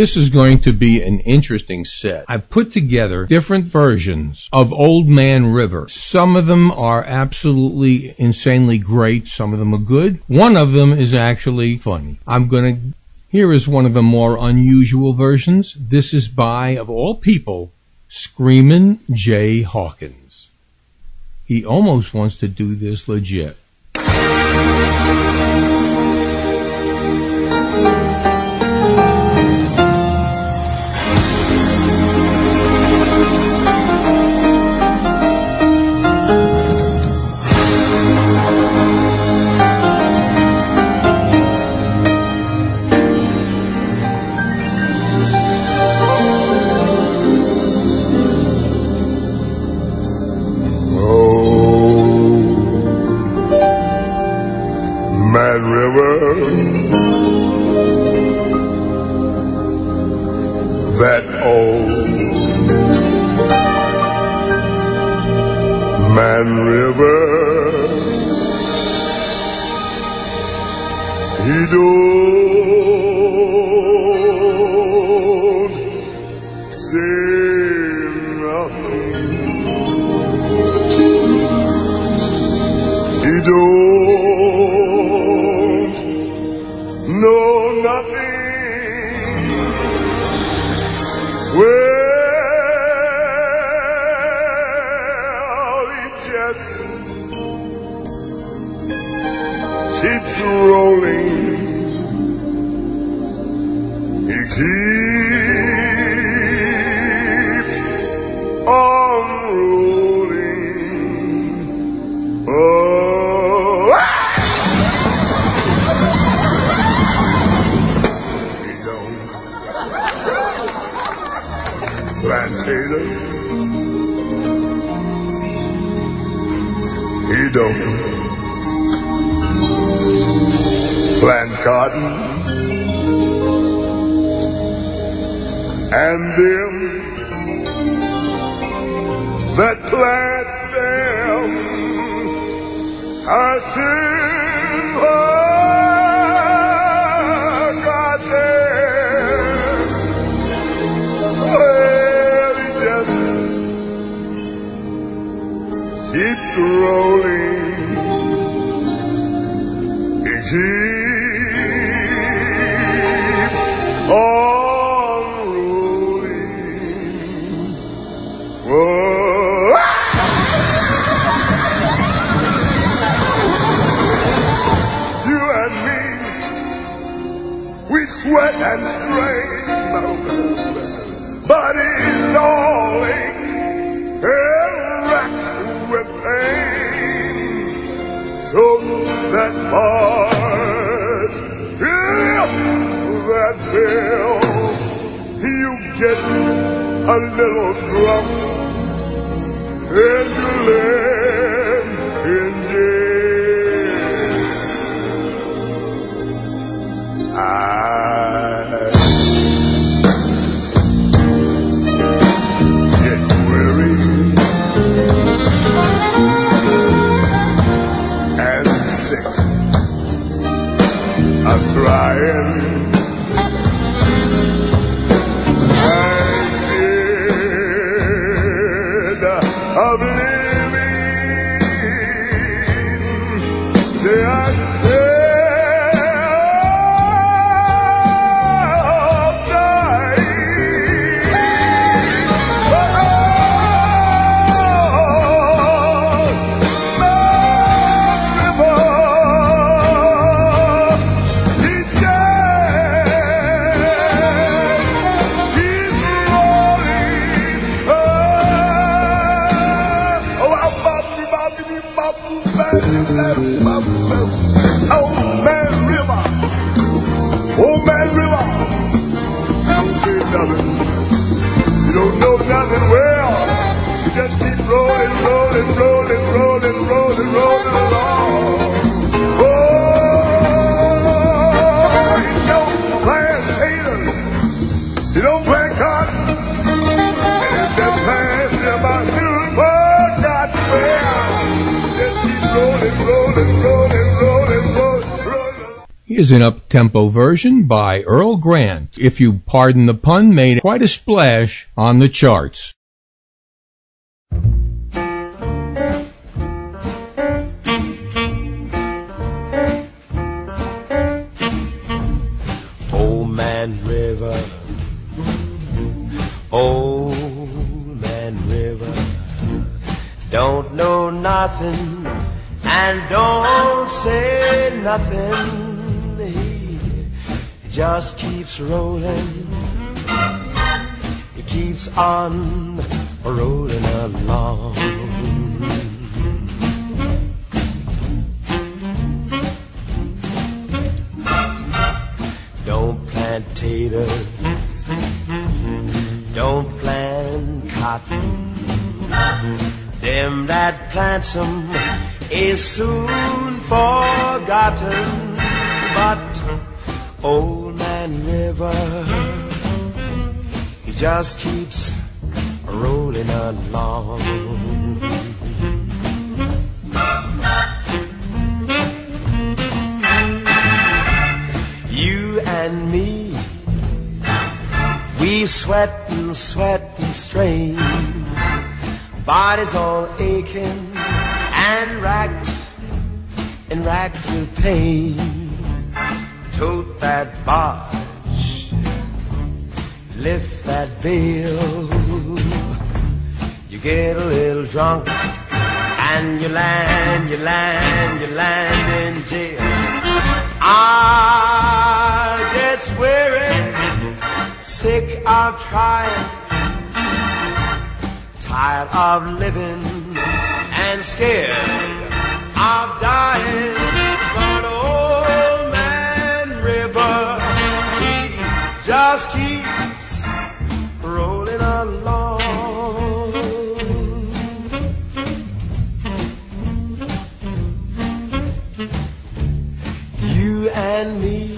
This is going to be an interesting set. I've put together different versions of Old Man River. Some of them are absolutely insanely great. Some of them are good. One of them is actually funny. I'm going to here is one of the more unusual versions. This is by, of all people, Screamin' Jay Hawkins. He almost wants to do this legit. nothing. He do up-tempo version by Earl Grant. If you pardon the pun, made quite a splash on the charts. Old Man River, Old Man River, don't know nothing and don't say nothing. Just keeps rolling, It keeps on rolling along. Don't plant taters. Don't plant cotton. Them that plants 'em is soon forgotten. But Old River, he just keeps rolling along. You and me, we sweat and sweat and strain, bodies all aching and racked and racked with pain. Tote that barge, lift that bill. You get a little drunk and you land, you land, you land in jail. I get weary, sick of trying, tired of living and scared of dying. Just keeps rolling along. You and me,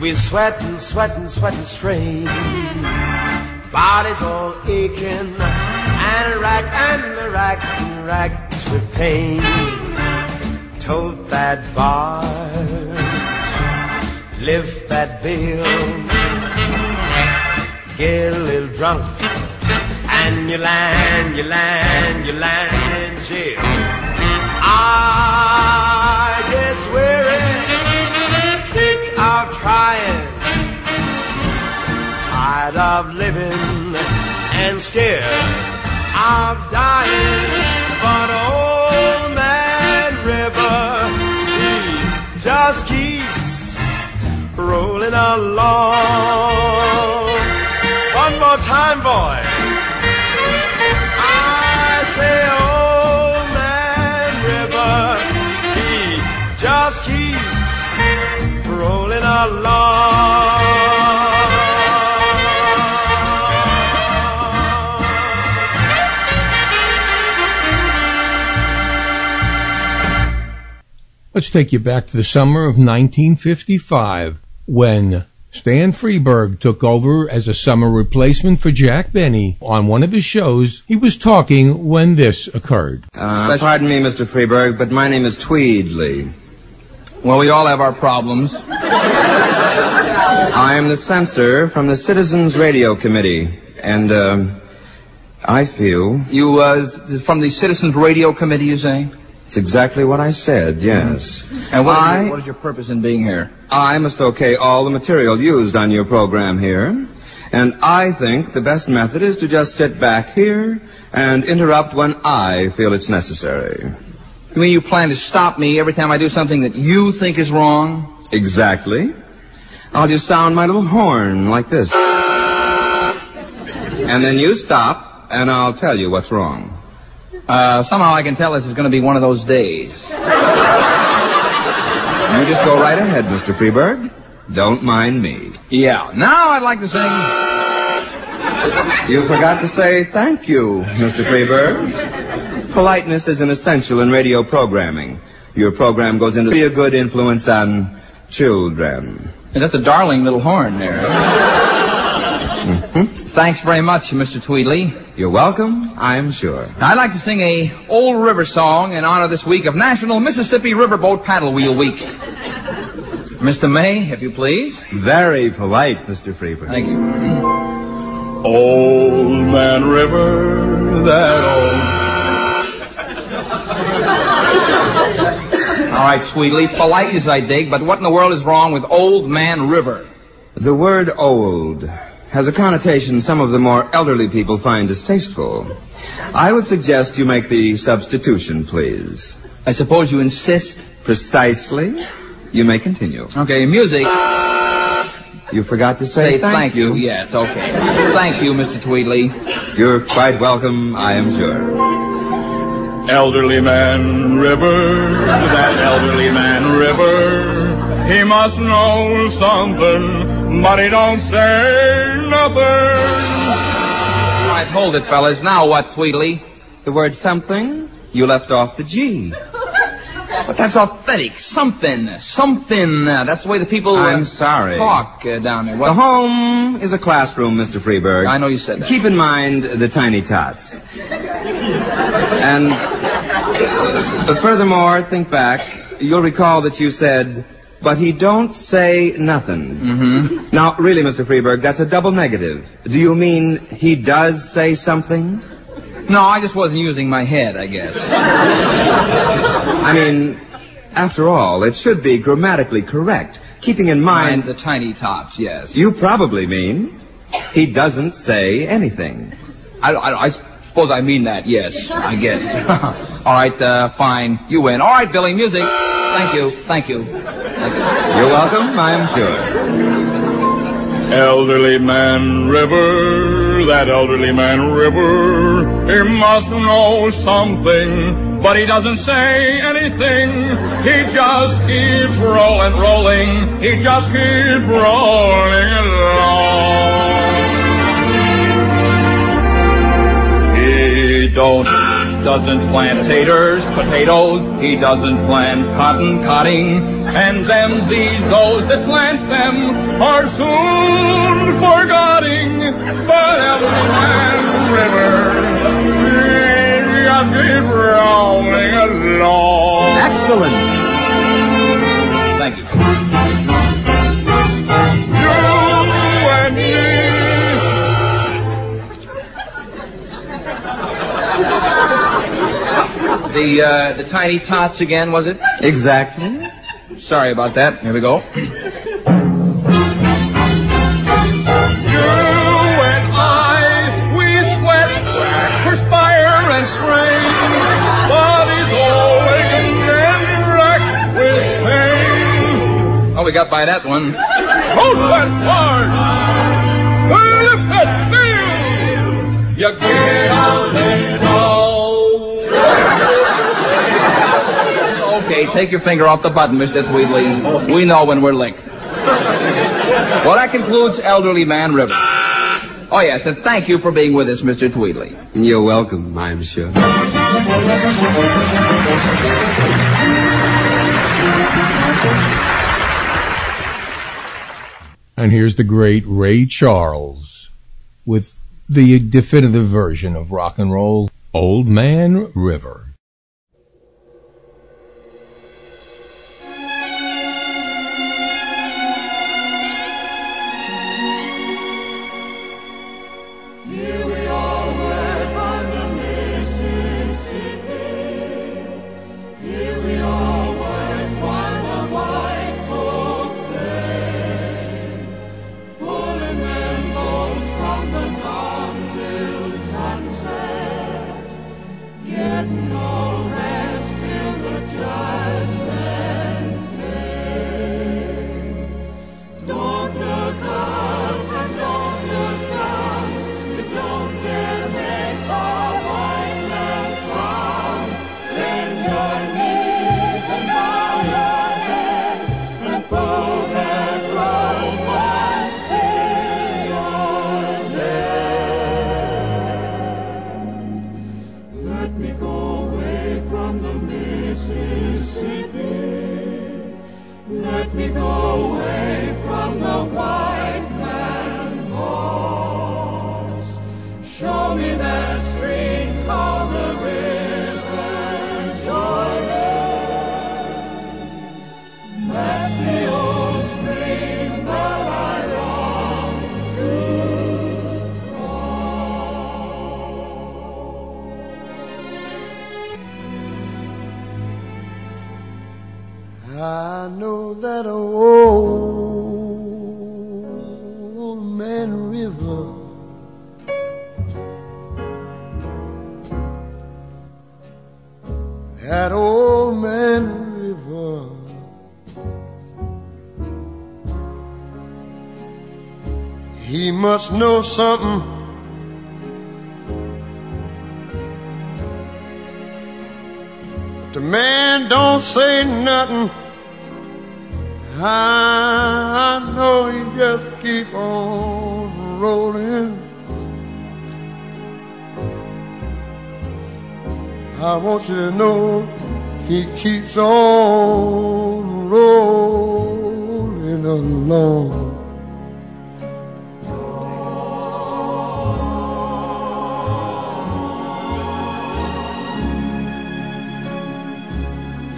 we sweat and sweat and sweat and strain. Bodies all aching and racked and racked and racked with pain. Tote that barge, lift that bill, get a little drunk, and you land, you land, you land in jail. I get weary, sick of trying, tired of living and scared of dying. But old man River, he just keeps rolling along. One more time, boy. I say, old man River, he just keeps rolling along. Let's take you back to the summer of 1955 when Stan Freberg took over as a summer replacement for Jack Benny on one of his shows. He was talking when this occurred. Uh, pardon me, Mr. Freberg, but my name is Tweedley. Well, we all have our problems. I am the censor from the Citizens Radio Committee, and uh, I feel. You, uh, from the Citizens Radio Committee, you say? It's exactly what I said, yes. And what, I, is what is your purpose in being here? I must okay all the material used on your program here. And I think the best method is to just sit back here and interrupt when I feel it's necessary. You mean you plan to stop me every time I do something that you think is wrong? Exactly. I'll just sound my little horn like this. And then you stop, and I'll tell you what's wrong. Uh, somehow I can tell this is going to be one of those days. You just go right ahead, Mr. Freberg. Don't mind me. Yeah. Now I'd like to sing. You forgot to say thank you, Mr. Freberg. Politeness is an essential in radio programming. Your program goes into be a good influence on children. Hey, that's a darling little horn there. Thanks very much, Mr. Tweedley. You're welcome, I'm sure. I'd like to sing a old river song in honor this week of National Mississippi Riverboat Paddle Wheel Week. Mr. May, if you please. Very polite, Mr. Freberg. Thank you. Old Man River, that old. All right, Tweedley, politeness I dig, but what in the world is wrong with Old Man River? The word old has a connotation some of the more elderly people find distasteful. I would suggest you make the substitution, please. I suppose you insist? Precisely. You may continue. Okay, music. You forgot to say, Say thank you. Yes, okay. Thank you, Mr. Tweedley. You're quite welcome, I am sure. Elderly Man River, that elderly man River, he must know something, but he don't say nothing. All right, hold it, fellas. Now what, Tweedley? The word something, you left off the G. But that's authentic. Something. Something. Uh, that's the way the people uh, I'm sorry. talk uh, down there. The home is a classroom, Mr. Freberg. I know you said that. Keep in mind the tiny tots. And but furthermore, think back. You'll recall that you said, but he don't say nothing. Mm-hmm. Now, really, Mr. Freberg, that's a double negative. Do you mean he does say something? No, I just wasn't using my head, I guess. I mean, after all, it should be grammatically correct, keeping in Mind mind the tiny tots, yes. you probably mean he doesn't say anything. I, I, I suppose I mean that, yes, I guess. All right, uh, fine. You win. All right, Billy, music. Thank you. Thank you. You're welcome, I'm sure. Elderly Man River, that elderly man River, he must know something, but he doesn't say anything. He just keeps rolling, rolling, he just keeps rolling along. He don't, doesn't plant taters, potatoes, he doesn't plant cotton cotting, and them these those that plants them are soon forgetting. But River, just keeps rolling along. Excellent. Thank. You The, uh, the tiny tots again, was it? Exactly. Sorry about that. Here we go. You and I, we sweat, perspire and strain. Bodies all and racked with pain. Oh, we got by that one. Hold that hard. Lift that bill. You get out there, Okay, take your finger off the button, Mr. Tweedley. We know when we're licked. Well, that concludes Elderly Man River. Oh, yes, and thank you for being with us, Mr. Tweedley. You're welcome, I'm sure. And here's the great Ray Charles with the definitive version of rock and roll, Old Man River. Something. But the man don't say nothing. I know he just keep on rolling. I want you to know he keeps on rolling along.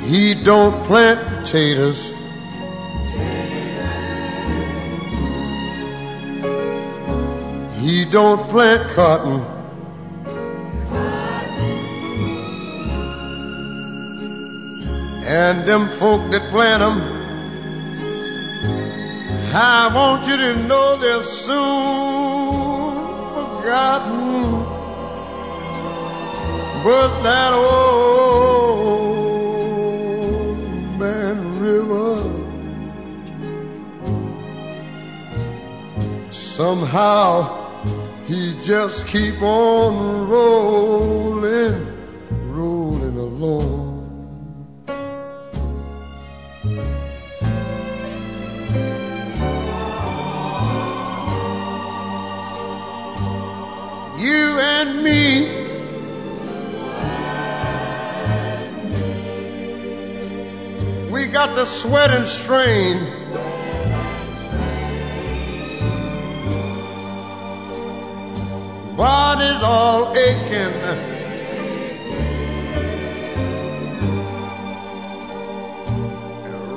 He don't plant potatoes. He don't plant cotton. And them folk that plant 'em, I want you to know they're soon forgotten. But that old somehow he just keep on rolling, rolling along. You and me. We got the sweat and strain. Body's all aching.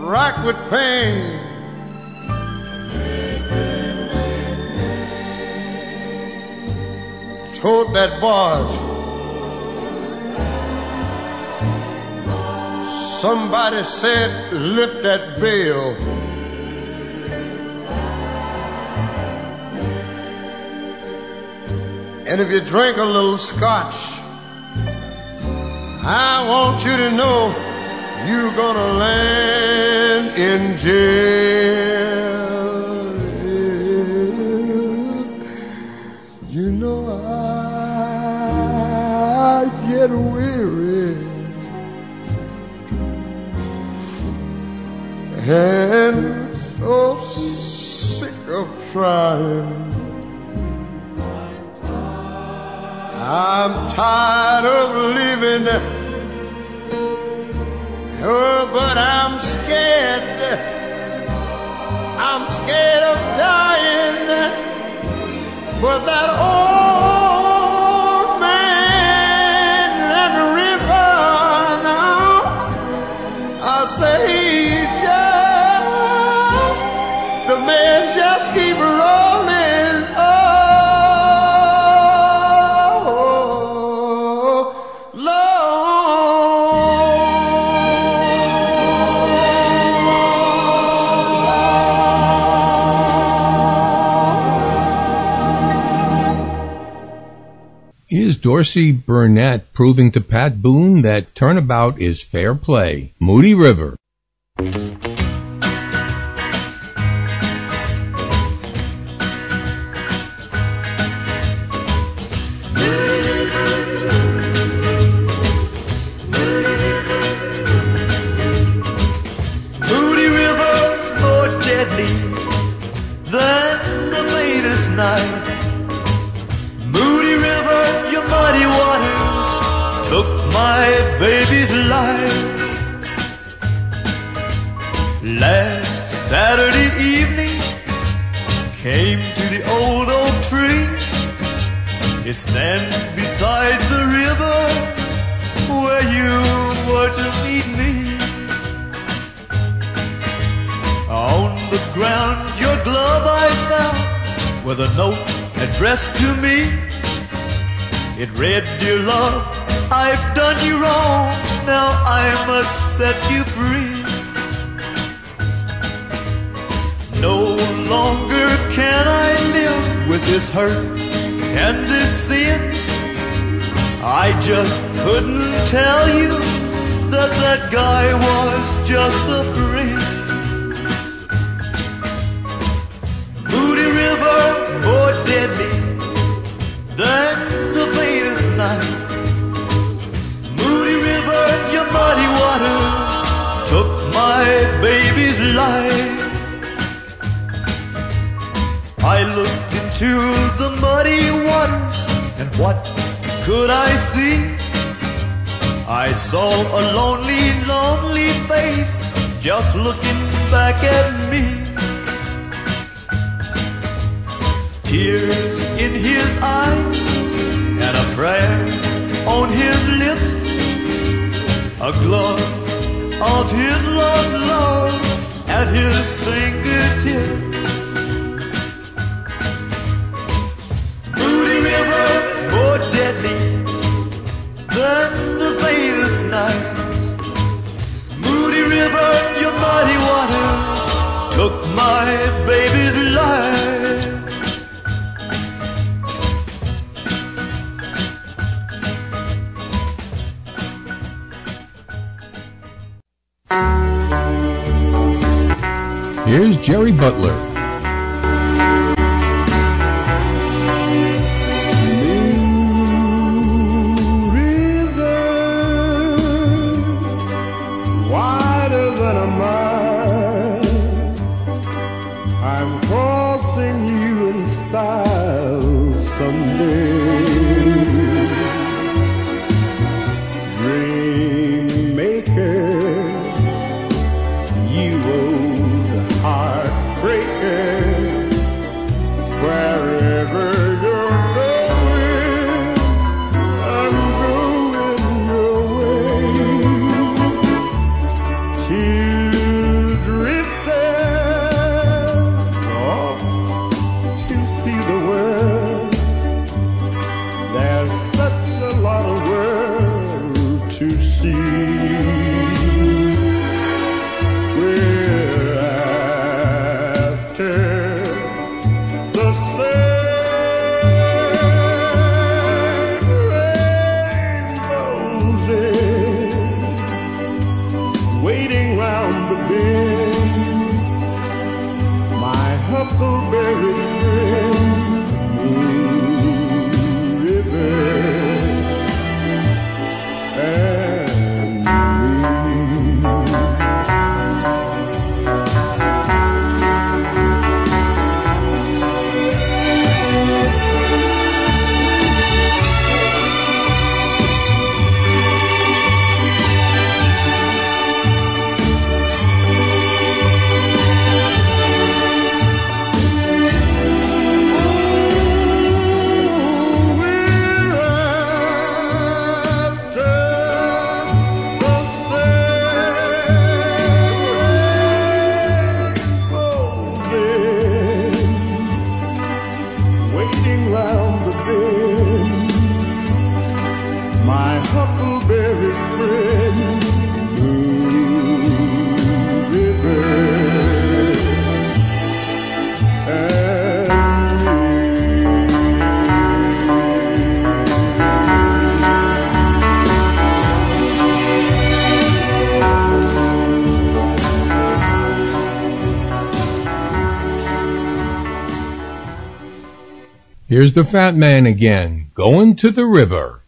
Racked with pain. Told that barge. Somebody said, lift that bale. And if you drink a little scotch, I want you to know you're gonna land in jail. You know I get weary and so sick of trying. I'm tired of living, oh, but I'm scared. I'm scared of dying. But that old Dorsey Burnette proving to Pat Boone that turnabout is fair play? Moody River. Moody River more deadly than the latest night. Muddy waters took my baby's life. Last Saturday evening, I came to the old oak tree. It stands beside the river where you were to meet me. On the ground, your glove I found with a note addressed to me. It read, Dear love, I've done you wrong. Now I must set you free. No longer can I live with this hurt and this sin. I just couldn't tell you that that guy was just a friend. Moody River, more deadly than the faintest night. Moody River, your muddy waters took my baby's life. I looked into the muddy waters, and what could I see? I saw a lonely, lonely face just looking back at me. Tears in his eyes and a prayer on his lips, a glove of his lost love at his fingertips. Moody River, more deadly than the faintest nights. Moody River, your mighty waters took my baby's life. Here's Jerry Butler. Here's the fat man again, going to the river.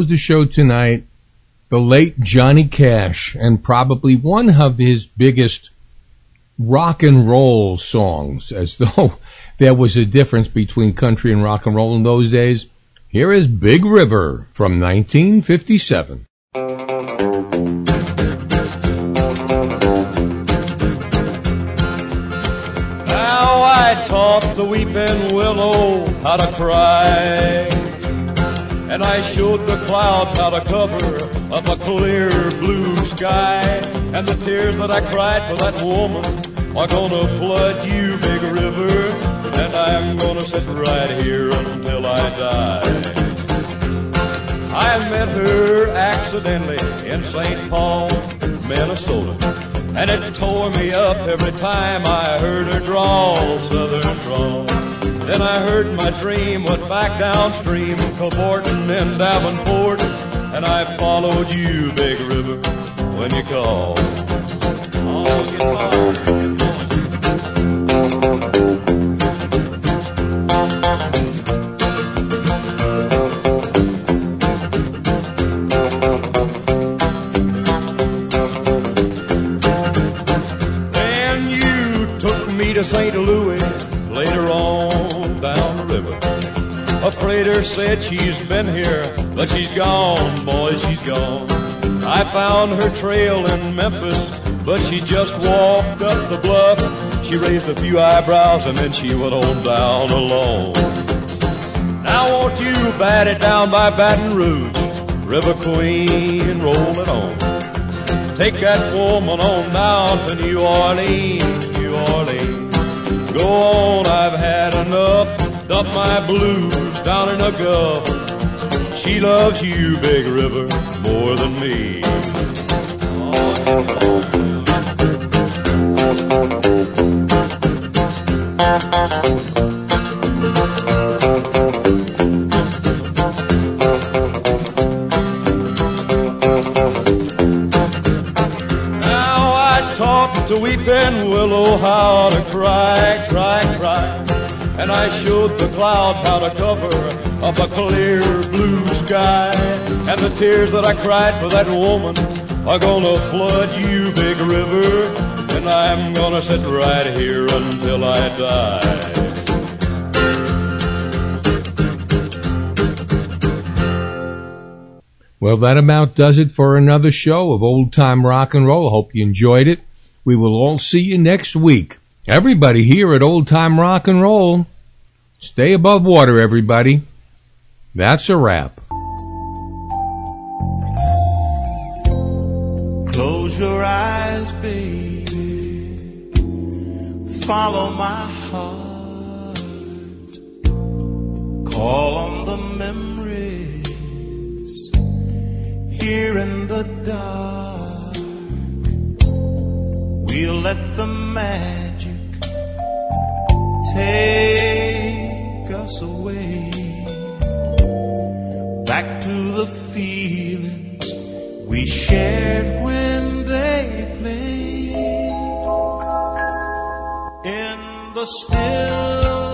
Close the show tonight, the late Johnny Cash, and probably one of his biggest rock and roll songs, as though there was a difference between country and rock and roll in those days. Here is Big River from 1957. Now I taught the weeping willow how to cry. And I showed the clouds how to cover up a clear blue sky. And the tears that I cried for that woman are gonna flood you, big river. And I'm gonna sit right here until I die. I met her accidentally in St. Paul, Minnesota. And it tore me up every time I heard her drawl, southern drawl. Then I heard my dream went back downstream, cavorting in Davenport. And I followed you, Big River, when you called. Oh, you called. Freighter said she's been here, but she's gone, boy, she's gone. I found her trail in Memphis, but she just walked up the bluff. She raised a few eyebrows and then she went on down alone. Now won't you bat it down by Baton Rouge, River Queen, roll it on. Take that woman on down to New Orleans, New Orleans. Go on, I've had enough. Dump my blues down in a gulf. She loves you, Big River, more than me. I showed the clouds how to cover up a clear blue sky. And the tears that I cried for that woman are gonna flood you, big river. And I'm gonna sit right here until I die. Well, that about does it for another show of old time rock and roll. Hope you enjoyed it. We will all see you next week. Everybody here at Old Time Rock and Roll, stay above water, everybody. That's a wrap. Close your eyes, baby. Follow my heart. Call on the memories here in the dark. We'll let the magic take us away. Back to the feelings we shared when they played. In the still